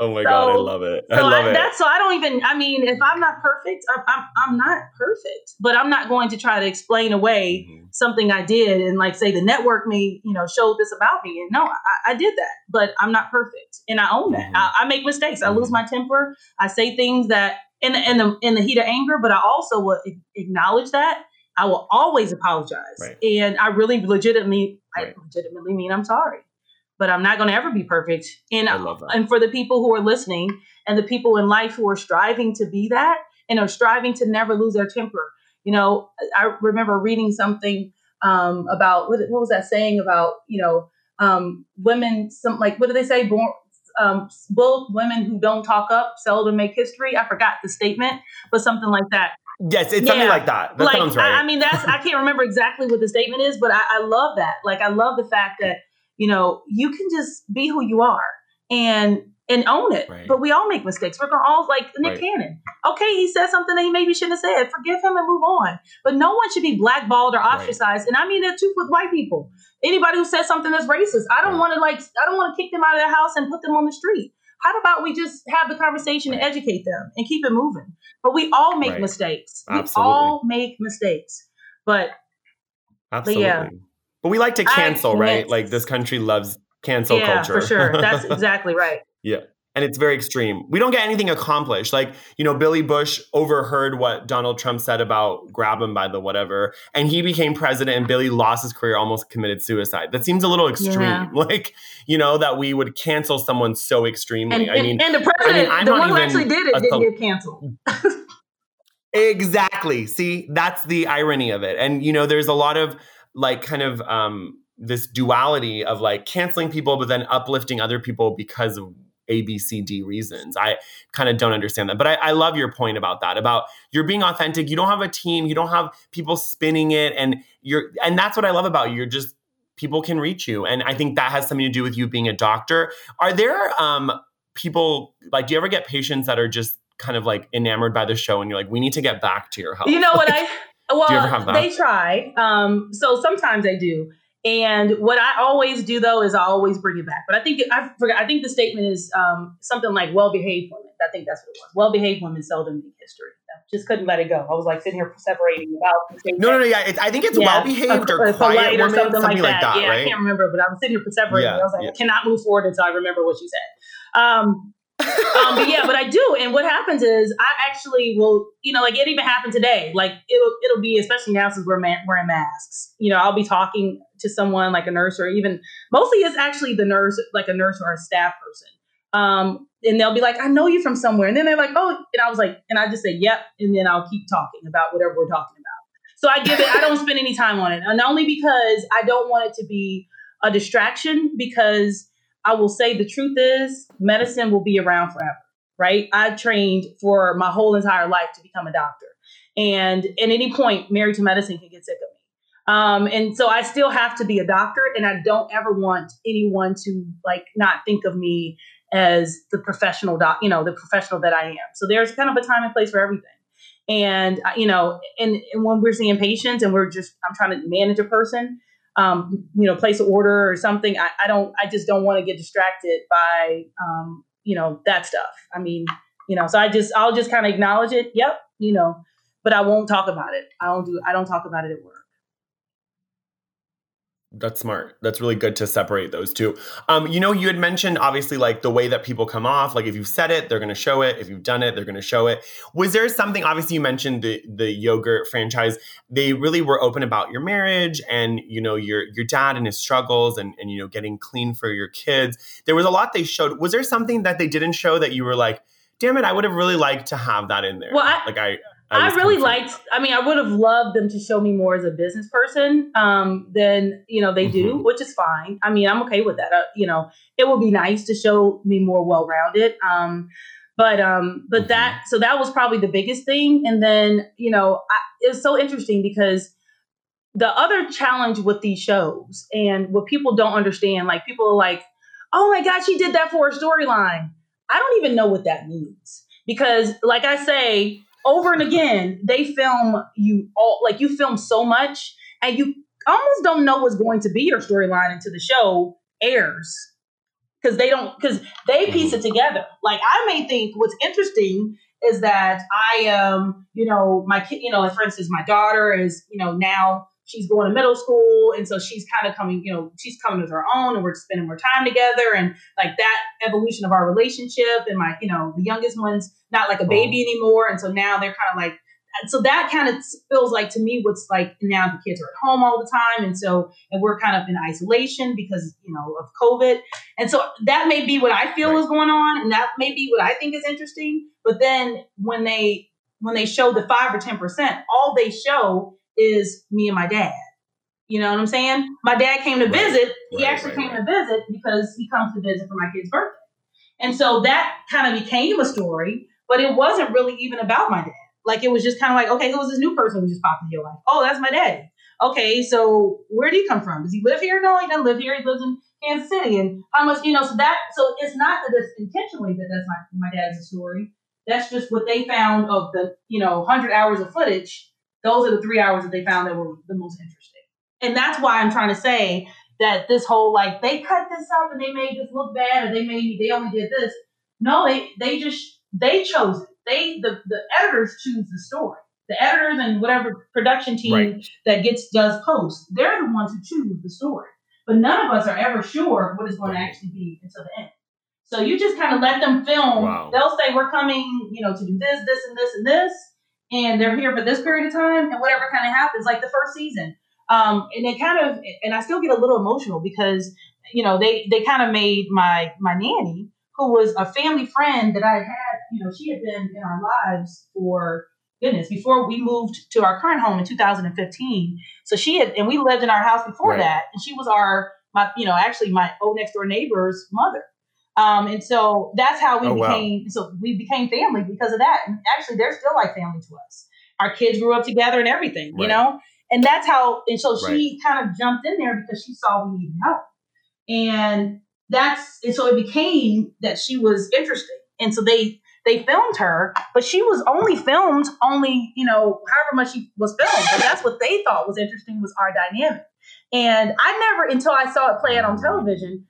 oh my god, I love it. I So love I, it. that's so I don't even. I mean, if I'm not perfect, I'm, I'm I'm not perfect. But I'm not going to try to explain away Mhm. something I did and like say the network me you know showed this about me. And no, I, I did that, but I'm not perfect, and I own that. Mhm. I, I make mistakes. I lose my temper. I say things that in the in the in the heat of anger, but I also will acknowledge that. I will always apologize, Right. and I really legitimately, I legitimately mean I'm sorry. But I'm not going to ever be perfect. And I and for the people who are listening, and the people in life who are striving to be that and are striving to never lose their temper. You know, I remember reading something um, about what, what was that saying about you know um, women? Some like what do they say? Born um, both women who don't talk up seldom make history. I forgot the statement, but something like that. yes, it's something like that. That like sounds right. I, I mean, that's I can't remember exactly what the statement is, but I, I love that. Like I love the fact that you know you can just be who you are and and own it. Right. But we all make mistakes. We're gonna all like Nick Right. Cannon. Okay, he said something that he maybe shouldn't have said. Forgive him and move on. But no one should be blackballed or ostracized. And I mean that too with white people. Anybody who says something that's racist, I don't Right. want to like I don't want to kick them out of their house and put them on the street. How about we just have the conversation and educate them and keep it moving? But we all make Right. mistakes. Absolutely. We all make mistakes. But Absolutely. yeah. But we like to I cancel, right? Like this country loves cancel yeah, culture. for sure. That's exactly right. Yeah. And it's very extreme. We don't get anything accomplished. Like, you know, Billy Bush overheard what Donald Trump said about grab him by the whatever, and he became president, and Billy lost his career, almost committed suicide. That seems a little extreme. Yeah. Like, you know, that we would cancel someone so extremely. And, I mean, and the president, I'm the one who actually did it, didn't get canceled. Exactly. See, that's the irony of it. And you know, there's a lot of like kind of um this duality of like canceling people but then uplifting other people because of A, B, C, D reasons. I kind of don't understand that. But I, I love your point about that, about you're being authentic. You don't have a team, you don't have people spinning it, and you're and that's what I love about you. You're just people can reach you. And I think that has something to do with you being a doctor. Are there um people like do you ever get patients that are just kind of like enamored by the show and you're like, we need to get back to your health? You know what I? Well, you ever have that? they try. Um, so sometimes they do. And what I always do though is I always bring it back. But I think I forgot. I think the statement is um, something like "well-behaved women." I think that's what it was. Well-behaved women seldom make history. I just couldn't let it go. I was like sitting here separating about. No, no, no. Yeah, it's, I think it's Yeah, well behaved a- or a quiet polite woman, something, like that, yeah, I can't remember, but I was sitting here separating. Yeah, I was like, yeah. I cannot move forward until I remember what you said. Um, um, but yeah, but I do. And what happens is I actually will, you know, like it even happened today. Like it'll it'll be especially now since we're ma- wearing masks. You know, I'll be talking to someone like a nurse or even mostly it's actually the nurse, like a nurse or a staff person. Um, and they'll be like, I know you from somewhere. And then they're like, oh, and I was like, and I just say, yep. And then I'll keep talking about whatever we're talking about. So I give it, I don't spend any time on it. And only because I don't want it to be a distraction because I will say the truth is medicine will be around forever, right? I trained for my whole entire life to become a doctor. And at any point, married to medicine can get sick of me. Um, and so I still have to be a doctor, and I don't ever want anyone to like not think of me as the professional doc, you know, the professional that I am. So there's kind of a time and place for everything. And uh, you know, and, and when we're seeing patients and we're just, I'm trying to manage a person, um, you know, place an order or something. I, I don't, I just don't want to get distracted by, um, you know, that stuff. I mean, you know, so I just, I'll just kind of acknowledge it. Yep, you know, but I won't talk about it. I don't do, I don't talk about it at work. That's smart. That's really good to separate those two. Um, you know, you had mentioned obviously like the way that people come off. Like if you've said it, they're going to show it. If you've done it, they're going to show it. Was there something? Obviously, you mentioned the the yogurt franchise. They really were open about your marriage and you know your your dad and his struggles and and you know getting clean for your kids. There was a lot they showed. Was there something that they didn't show that you were like, damn it, I would have really liked to have that in there. Well, I, like I I, I really liked. I mean, I would have loved them to show me more as a business person um, than you know they mm-hmm. do, which is fine. I mean, I'm okay with that. Uh, you know, it would be nice to show me more well rounded. Um, but um, but mm-hmm. that so that was probably the biggest thing. And then you know, I, it was so interesting because the other challenge with these shows and what people don't understand, like people are like, "Oh my God, she did that for a storyline." I don't even know what that means because, like I say, over and again, they film you all like you film so much and you almost don't know what's going to be your storyline until the show airs. Cause they don't because they piece it together. Like I may think what's interesting is that I um, you know, my kid, you know, like for instance, my daughter is, you know, now she's going to middle school and so she's kind of coming you know she's coming with her own and we're spending more time together and like that evolution of our relationship and my you know the youngest one's not like a baby anymore and so now they're kind of like so that kind of feels like to me what's like now the kids are at home all the time and so and we're kind of in isolation because you know of covid and so that may be what i feel right. is going on and that may be what i think is interesting but then when they when they show the five or ten percent all they show is me and my dad. You know what I'm saying? My dad came to visit. Right, he actually right, came to visit because he comes to visit for my kid's birthday. And so that kind of became a story, but it wasn't really even about my dad. Like it was just kind of like, okay, who's this new person who just popped into your life? Oh, that's my dad. Okay, so where did he come from? Does he live here? No, he doesn't live here. He lives in Kansas City. And how much, you know, so that so it's not that it's intentionally that that's my, my dad's story. That's just what they found of the, you know, hundred hours of footage those are the three hours that they found that were the most interesting. And that's why I'm trying to say that this whole like they cut this up and they made this look bad or they made they only did this. No, they they just they chose it. They the the editors choose the story. The editors and whatever production team right. that gets does post, they're the ones who choose the story. But none of us are ever sure what is going to actually be until the end. So you just kind of let them film. Wow. They'll say we're coming, you know, to do this, this, and this, and this and they're here for this period of time and whatever kind of happens like the first season. Um, and they kind of and i still get a little emotional because you know they they kind of made my my nanny who was a family friend that i had you know she had been in our lives for goodness before we moved to our current home in 2015 so she had and we lived in our house before right. that and she was our my you know actually my old next door neighbor's mother um, and so that's how we oh, became. Wow. So we became family because of that. And actually, they're still like family to us. Our kids grew up together and everything, right. you know. And that's how. And so right. she kind of jumped in there because she saw we needed help. And that's and so it became that she was interesting. And so they they filmed her, but she was only filmed only you know however much she was filmed. But that's what they thought was interesting was our dynamic. And I never until I saw it play out on television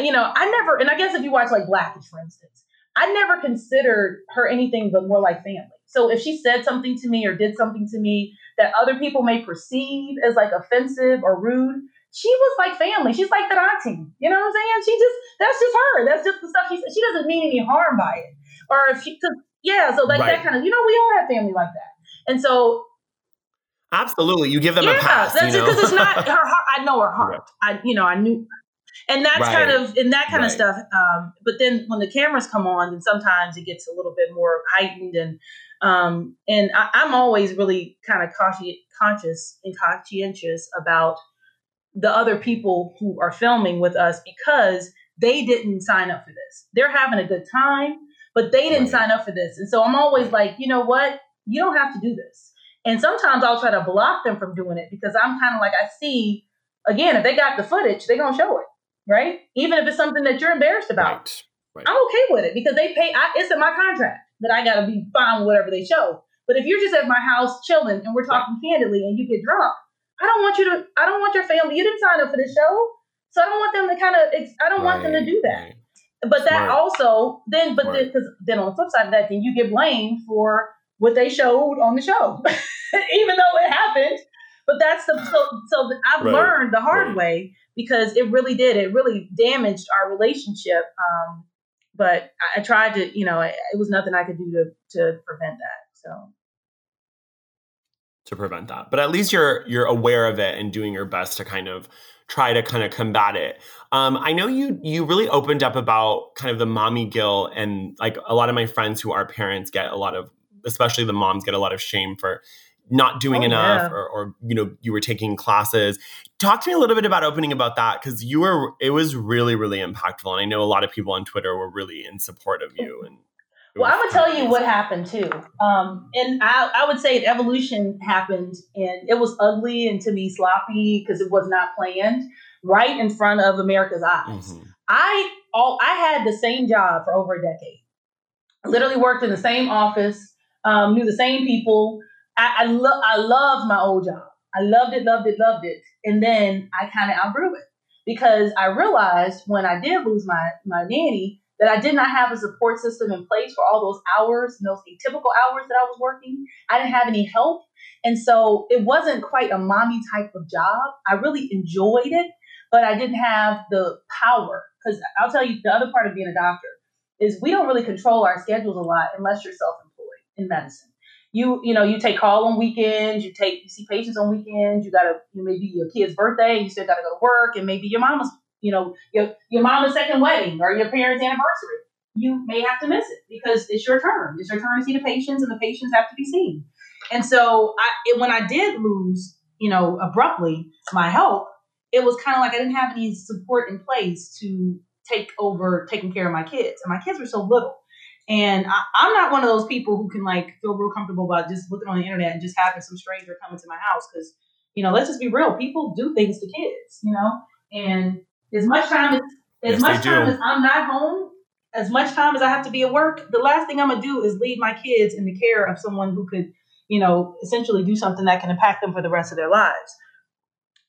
you know, I never, and I guess if you watch like Blackish, for instance, I never considered her anything but more like family. So if she said something to me or did something to me that other people may perceive as like offensive or rude, she was like family. She's like the auntie. You know what I'm saying? She just that's just her. That's just the stuff she said. She doesn't mean any harm by it. Or if she, cause, yeah, so like Right. that kind of, you know, we all have family like that. And so Absolutely. You give them yeah, a pass. that's because it's not her heart. I know her heart. I, you know, I knew, and that's Right. kind of and that kind of stuff. Um, but then when the cameras come on, then sometimes it gets a little bit more heightened, and um, and I, I'm always really kind of conscious and conscientious about the other people who are filming with us because they didn't sign up for this. They're having a good time, but they didn't sign up for this, and so I'm always like, you know what? You don't have to do this. And sometimes I'll try to block them from doing it because I'm kind of like, I see, again, if they got the footage, they're going to show it, right? Even if it's something that you're embarrassed about. Right. I'm okay with it because they pay, I, it's in my contract that I got to be fine with whatever they show. But if you're just at my house chilling and we're talking candidly and you get drunk, I don't want you to, I don't want your family, you didn't sign up for the show. So I don't want them to kind of, I don't want them to do that. But that also, then, but then, because then on the flip side of that, then you get blamed for what they showed on the show, even though it happened. But that's the so so I've Right. learned the hard way because it really did. It really damaged our relationship. Um, but I, I tried to, you know, it, it was nothing I could do to to prevent that. So to prevent that. But at least you're you're aware of it and doing your best to kind of try to kind of combat it. Um, I know you you really opened up about kind of the mommy guilt and like a lot of my friends who are parents get a lot of especially the moms get a lot of shame for not doing Oh, enough yeah. or, or you know you were taking classes talk to me a little bit about opening about that because you were it was really really impactful and i know a lot of people on twitter were really in support of you and Well, was I would tell you what happened too. Um, and I, I would say evolution happened and it was ugly and to me sloppy because it was not planned right in front of America's eyes. I all I had the same job for over a decade. Literally worked in the same office, um, knew the same people. I I, lo- I loved my old job. I loved it, loved it, loved it. And then I kind of outgrew it because I realized when I did lose my my nanny that I did not have a support system in place for all those hours those atypical hours that I was working. I didn't have any help. And so it wasn't quite a mommy type of job. I really enjoyed it, but I didn't have the power. Because I'll tell you, the other part of being a doctor is we don't really control our schedules a lot unless you're self-employed in medicine. You, you know, you take call on weekends, you take you see patients on weekends, you gotta you maybe your kid's birthday, you still gotta go to work, and maybe your mama's, you know, your your mama's second wedding or your parents' anniversary. You may have to miss it because it's your turn. It's your turn to see the patients, and the patients have to be seen. And so, I it, when I did lose, you know, abruptly my help, it was kind of like I didn't have any support in place to take over taking care of my kids, and my kids were so little. And I, I'm not one of those people who can like feel real comfortable about just looking on the internet and just having some stranger come into my house because, you know, let's just be real. People do things to kids, you know. And as much time as as Yes, much time do. as I'm not home, as much time as I have to be at work, the last thing I'm gonna do is leave my kids in the care of someone who could, you know, essentially do something that can impact them for the rest of their lives.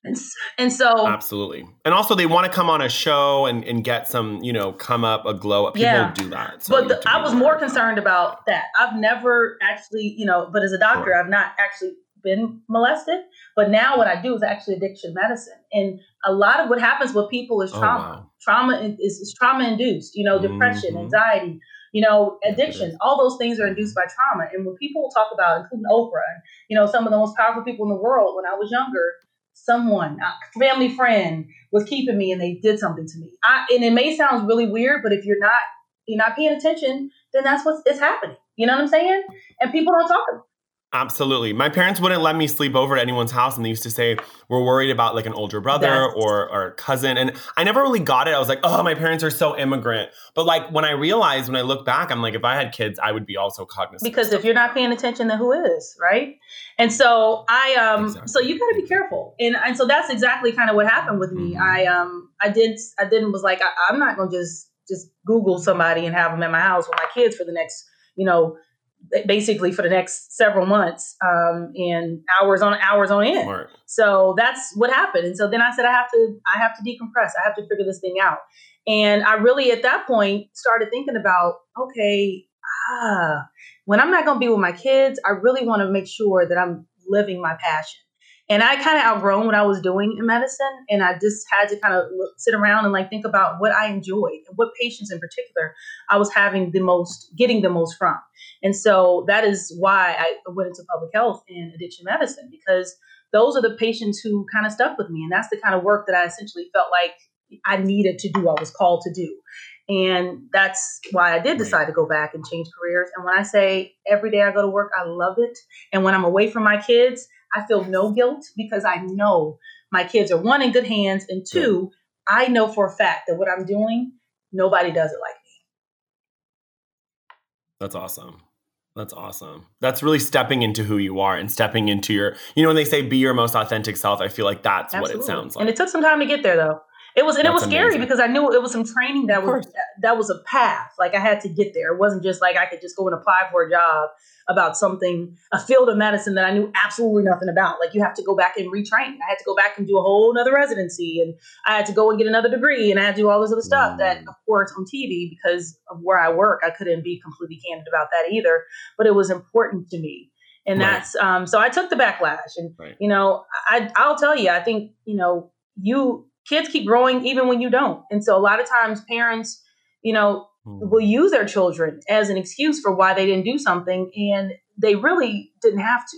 And, and so Absolutely. And also they want to come on a show and, and get some, you know, come up a glow up. People Yeah. do that. So but the, have to be I was aware more concerned about that. I've never actually, you know, but as a doctor, I've not actually been molested. But now what I do is actually addiction medicine, and a lot of what happens with people is Oh, trauma. wow. Trauma is, is trauma induced. You know, depression, Mhm. anxiety. You know, addiction. All those things are induced by trauma. And when people talk about, including Oprah, and you know, some of the most powerful people in the world, when I was younger, someone, a family friend, was keeping me, and they did something to me. I, and it may sound really weird, but if you're not you're not paying attention, then that's what's happening. You know what I'm saying? And people don't talk Absolutely. My parents wouldn't let me sleep over at anyone's house and they used to say, We're worried about like an older brother That's- or or cousin. And I never really got it. I was like, oh, my parents are so immigrant. But like when I realized when I look back, I'm like, if I had kids, I would be also cognizant. because if you're not paying attention, then who is, right? And so I um so you got to be careful. And and so that's exactly kind of what happened with me. I um I did I didn't was like I, I'm not going to just just Google somebody and have them at my house with my kids for the next, you know, basically for the next several months um, and hours on hours on end. So that's what happened. And so then I said, I have to, I have to decompress. I have to figure this thing out. And I really, at that point, started thinking about, okay, ah, when I'm not going to be with my kids, I really want to make sure that I'm living my passion. And I kind of outgrown what I was doing in medicine, and I just had to kind of sit around and like think about what I enjoyed and what patients in particular I was having the most, getting the most from. And so that is why I went into public health and addiction medicine because those are the patients who kind of stuck with me, and that's the kind of work that I essentially felt like I needed to do. I was called to do. And that's why I did decide to go back and change careers. And when I say every day I go to work, I love it. And when I'm away from my kids, I feel no guilt because I know my kids are one in good hands, and two, I know for a fact that what I'm doing, nobody does it like me. That's awesome. That's awesome. That's really stepping into who you are and stepping into your, you know, when they say be your most authentic self, I feel like that's Absolutely. what it sounds like. And it took some time to get there though. It was and That's it was scary amazing. because I knew it was some training that was that was a path. Like I had to get there. It wasn't just like I could just go and apply for a job about something, a field of medicine that I knew absolutely nothing about. Like you have to go back and retrain. I had to go back and do a whole another residency and I had to go and get another degree and I had to do all this other stuff mm. that of course on TV because of where I work, I couldn't be completely candid about that either. But it was important to me. And right. that's um so I took the backlash and right. you know, I I'll tell you, I think, you know, you kids keep growing even when you don't. And so a lot of times parents, you know, mm. will use their children as an excuse for why they didn't do something and they really didn't have to.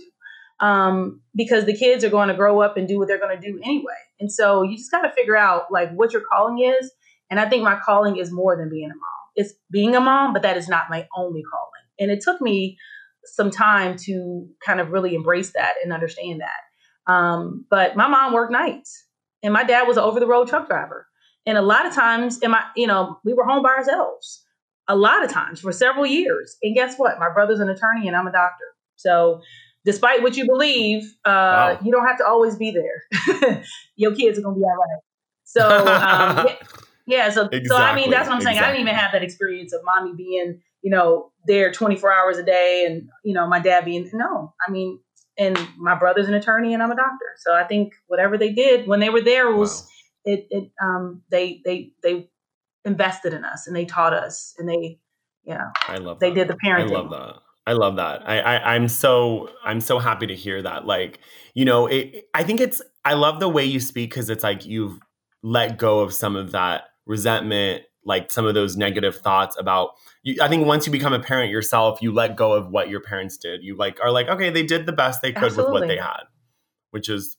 Um, because the kids are going to grow up and do what they're going to do anyway. And so you just got to figure out like what your calling is. And I think my calling is more than being a mom. It's being a mom, but that is not my only calling. And it took me some time to kind of really embrace that and understand that. Um, but my mom worked nights and my dad was an over the road truck driver. And a lot of times, in my, you know, we were home by ourselves a lot of times for several years. And guess what? My brother's an attorney and I'm a doctor. So despite what you believe, uh, wow. you don't have to always be there. Your kids are going to be all right. So, um, yeah, yeah, So, exactly. so I mean, that's what I'm saying. Exactly. I didn't even have that experience of mommy being, you know, there 24 hours a day and, you know, my dad being, no, I mean, and my brother's an attorney and I'm a doctor. So I think whatever they did when they were there was wow. it it um they they they invested in us and they taught us and they yeah I love they that. did the parenting. I love that. I love that. I, I I'm so I'm so happy to hear that. Like you know, it, I think it's I love the way you speak because it's like you've let go of some of that resentment like some of those negative thoughts about you, I think once you become a parent yourself, you let go of what your parents did. You like are like, okay, they did the best they could Absolutely. with what they had, which is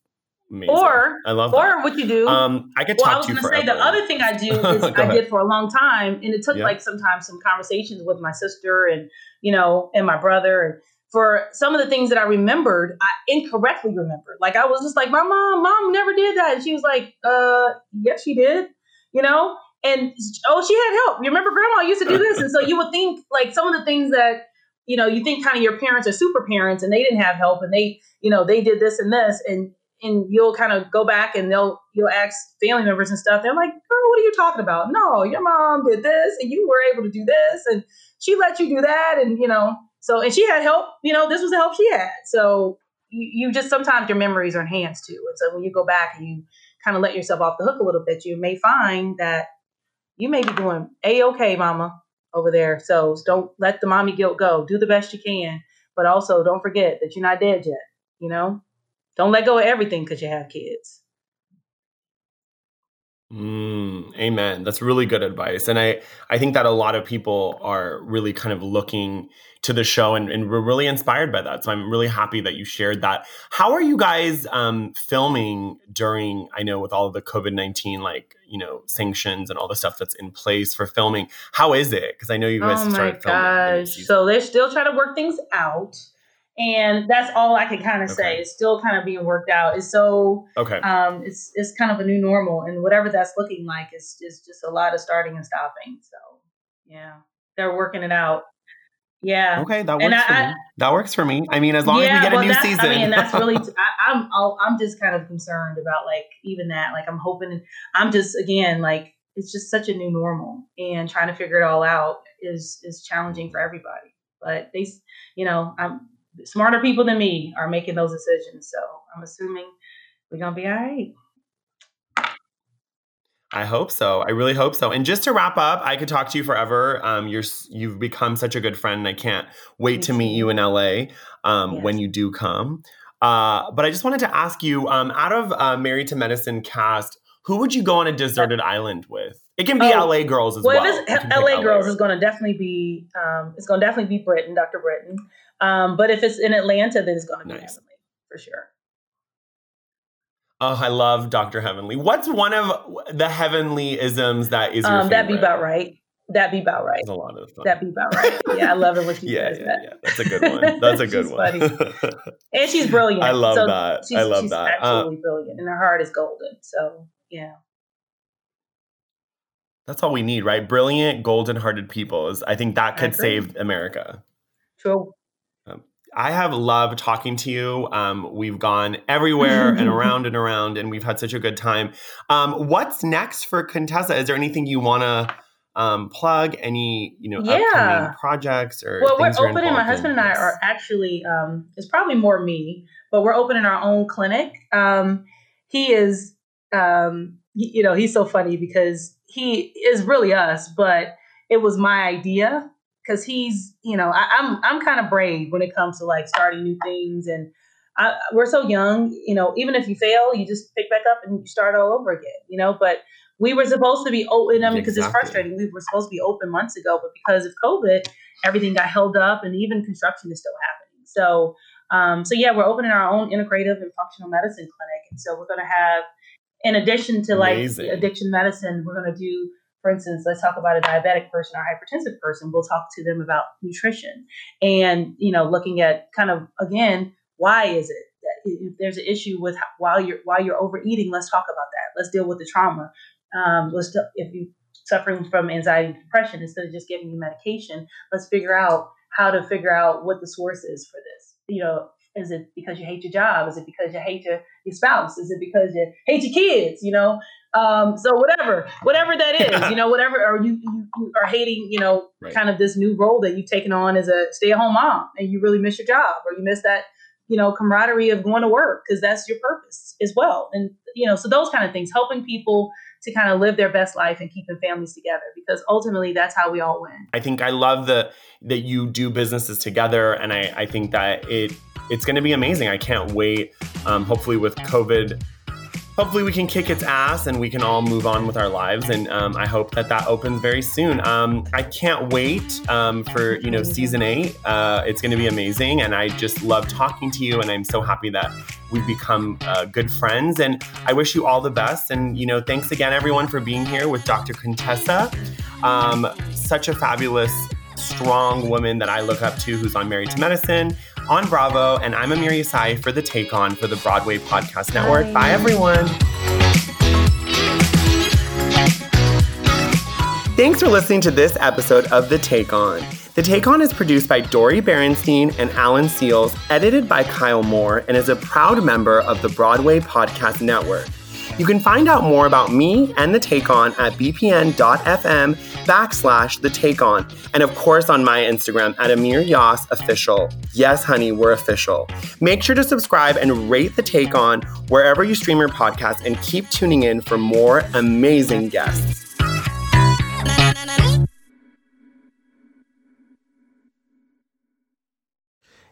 amazing. Or I love or that. what you do. Um, I could well, talk I was to you gonna say the other thing I do is I did for a long time, and it took yeah. like sometimes some conversations with my sister and you know and my brother and for some of the things that I remembered, I incorrectly remembered. Like I was just like, my mom, mom never did that. And she was like, uh, yes, she did. You know? And oh, she had help. You remember grandma used to do this, and so you would think like some of the things that you know you think kind of your parents are super parents and they didn't have help and they you know they did this and this and and you'll kind of go back and they'll you'll ask family members and stuff. They're like, "Girl, what are you talking about? No, your mom did this and you were able to do this and she let you do that and you know so and she had help. You know, this was the help she had. So you, you just sometimes your memories are enhanced too. And so when you go back and you kind of let yourself off the hook a little bit, you may find that you may be doing a okay, mama, over there. So don't let the mommy guilt go. Do the best you can, but also don't forget that you're not dead yet. You know, don't let go of everything because you have kids. Mm, amen. That's really good advice. And I, I think that a lot of people are really kind of looking to the show and, and we're really inspired by that. So I'm really happy that you shared that. How are you guys um, filming during, I know with all of the COVID-19, like, you know, sanctions and all the stuff that's in place for filming. How is it? Because I know you guys oh started filming. Gosh. So they're still trying to work things out and that's all I can kind of okay. say. It's still kind of being worked out. It's so okay. Um, it's it's kind of a new normal, and whatever that's looking like is is just a lot of starting and stopping. So yeah, they're working it out. Yeah. Okay, that works for I, me. That works for me. I mean, as long yeah, as we get well, a new season. I mean, that's really. T- I, I'm I'll, I'm just kind of concerned about like even that. Like I'm hoping. I'm just again like it's just such a new normal, and trying to figure it all out is is challenging for everybody. But they, you know, I'm smarter people than me are making those decisions. So I'm assuming we're gonna be all right. I hope so. I really hope so. And just to wrap up, I could talk to you forever. Um, you're you've become such a good friend, and I can't wait to meet you in LA um, yes. when you do come. Uh, but I just wanted to ask you, um, out of uh, Married to Medicine cast, who would you go on a deserted island with? It can be Oh, LA girls as well, well. if it's pick LA girls, LA. it's going to definitely be um, it's going to definitely be Britten, Dr. Britten. Um, but if it's in Atlanta, then it's going to be Nice. Heavenly for sure. Oh, I love Dr. Heavenly. What's one of the heavenly isms that is your Um, that'd be about right. That'd be about right. It's a lot of fun. That'd be about right. Yeah, I love it when she yeah, says yeah, that. yeah. That's a good one. That's a good one. And she's brilliant. I love So that. She's, I love she's that. Uh, absolutely brilliant, and her heart is golden. So yeah. That's all we need, right? Brilliant, golden-hearted people. Is I think that could save America. True. I have loved talking to you. Um, we've gone everywhere and around and around, and we've had such a good time. Um, what's next for Contessa? Is there anything you want to um, plug? Any you know Yeah. upcoming projects or Well, we're opening. My husband in? and I are actually. Um, it's probably more me, but we're opening our own clinic. Um, he is. Um, you know, he's so funny because he is really us, but it was my idea because he's. You know, I, I'm. I'm kind of brave when it comes to like starting new things and. I, we're so young, you know. Even if you fail, you just pick back up and you start all over again, you know. But we were supposed to be open. I mean, because it's frustrating. We were supposed to be open months ago, but because of COVID, everything got held up, and even construction is still happening. So, um, so yeah, we're opening our own integrative and functional medicine clinic, and so we're going to have, in addition to like Amazing. addiction medicine, we're going to do, for instance, let's talk about a diabetic person or hypertensive person. We'll talk to them about nutrition, and you know, looking at kind of again, why is it that if there's an issue with how- while you're while you're overeating, let's talk about that. Let's deal with the trauma. Um, let's if you suffering from anxiety and depression, instead of just giving you medication, let's figure out how to figure out what the source is for this. You know, is it because you hate your job? Is it because you hate your, your spouse? Is it because you hate your kids? You know, um, so whatever, whatever that is, you know, whatever, or you, you, are hating, you know, Right. kind of this new role that you've taken on as a stay at home mom and you really miss your job or you miss that, you know, camaraderie of going to work because that's your purpose as well. And, you know, so those kind of things, helping people to kind of live their best life and keeping families together because ultimately that's how we all win. I think I love the that you do businesses together, and I, I think that it it's going to be amazing. I can't wait. Um, hopefully, with COVID, hopefully we can kick its ass and we can all move on with our lives. And um, I hope that that opens very soon. Um, I can't wait um, for you know season eight. Uh, it's going to be amazing, and I just love talking to you. And I'm so happy that we've become uh, good friends. And I wish you all the best. And you know, thanks again, everyone, for being here with Dr. Contessa. Um, such a fabulous, strong woman that I look up to who's on Married to Medicine on Bravo. And I'm Amir Yasai for the Take On for the Broadway Podcast Network. Bye, everyone. Thanks for listening to this episode of The Take On. The Take On is produced by Dori Berinstein and Alan Seales, edited by Kyle Moore, and is a proud member of the Broadway Podcast Network. You can find out more about me and The Take On at bpn.fm backslash The Take On, and of course on my Instagram at Amir Yas Official. Yes, honey, we're official. Make sure to subscribe and rate The Take On wherever you stream your podcast, and keep tuning in for more amazing guests.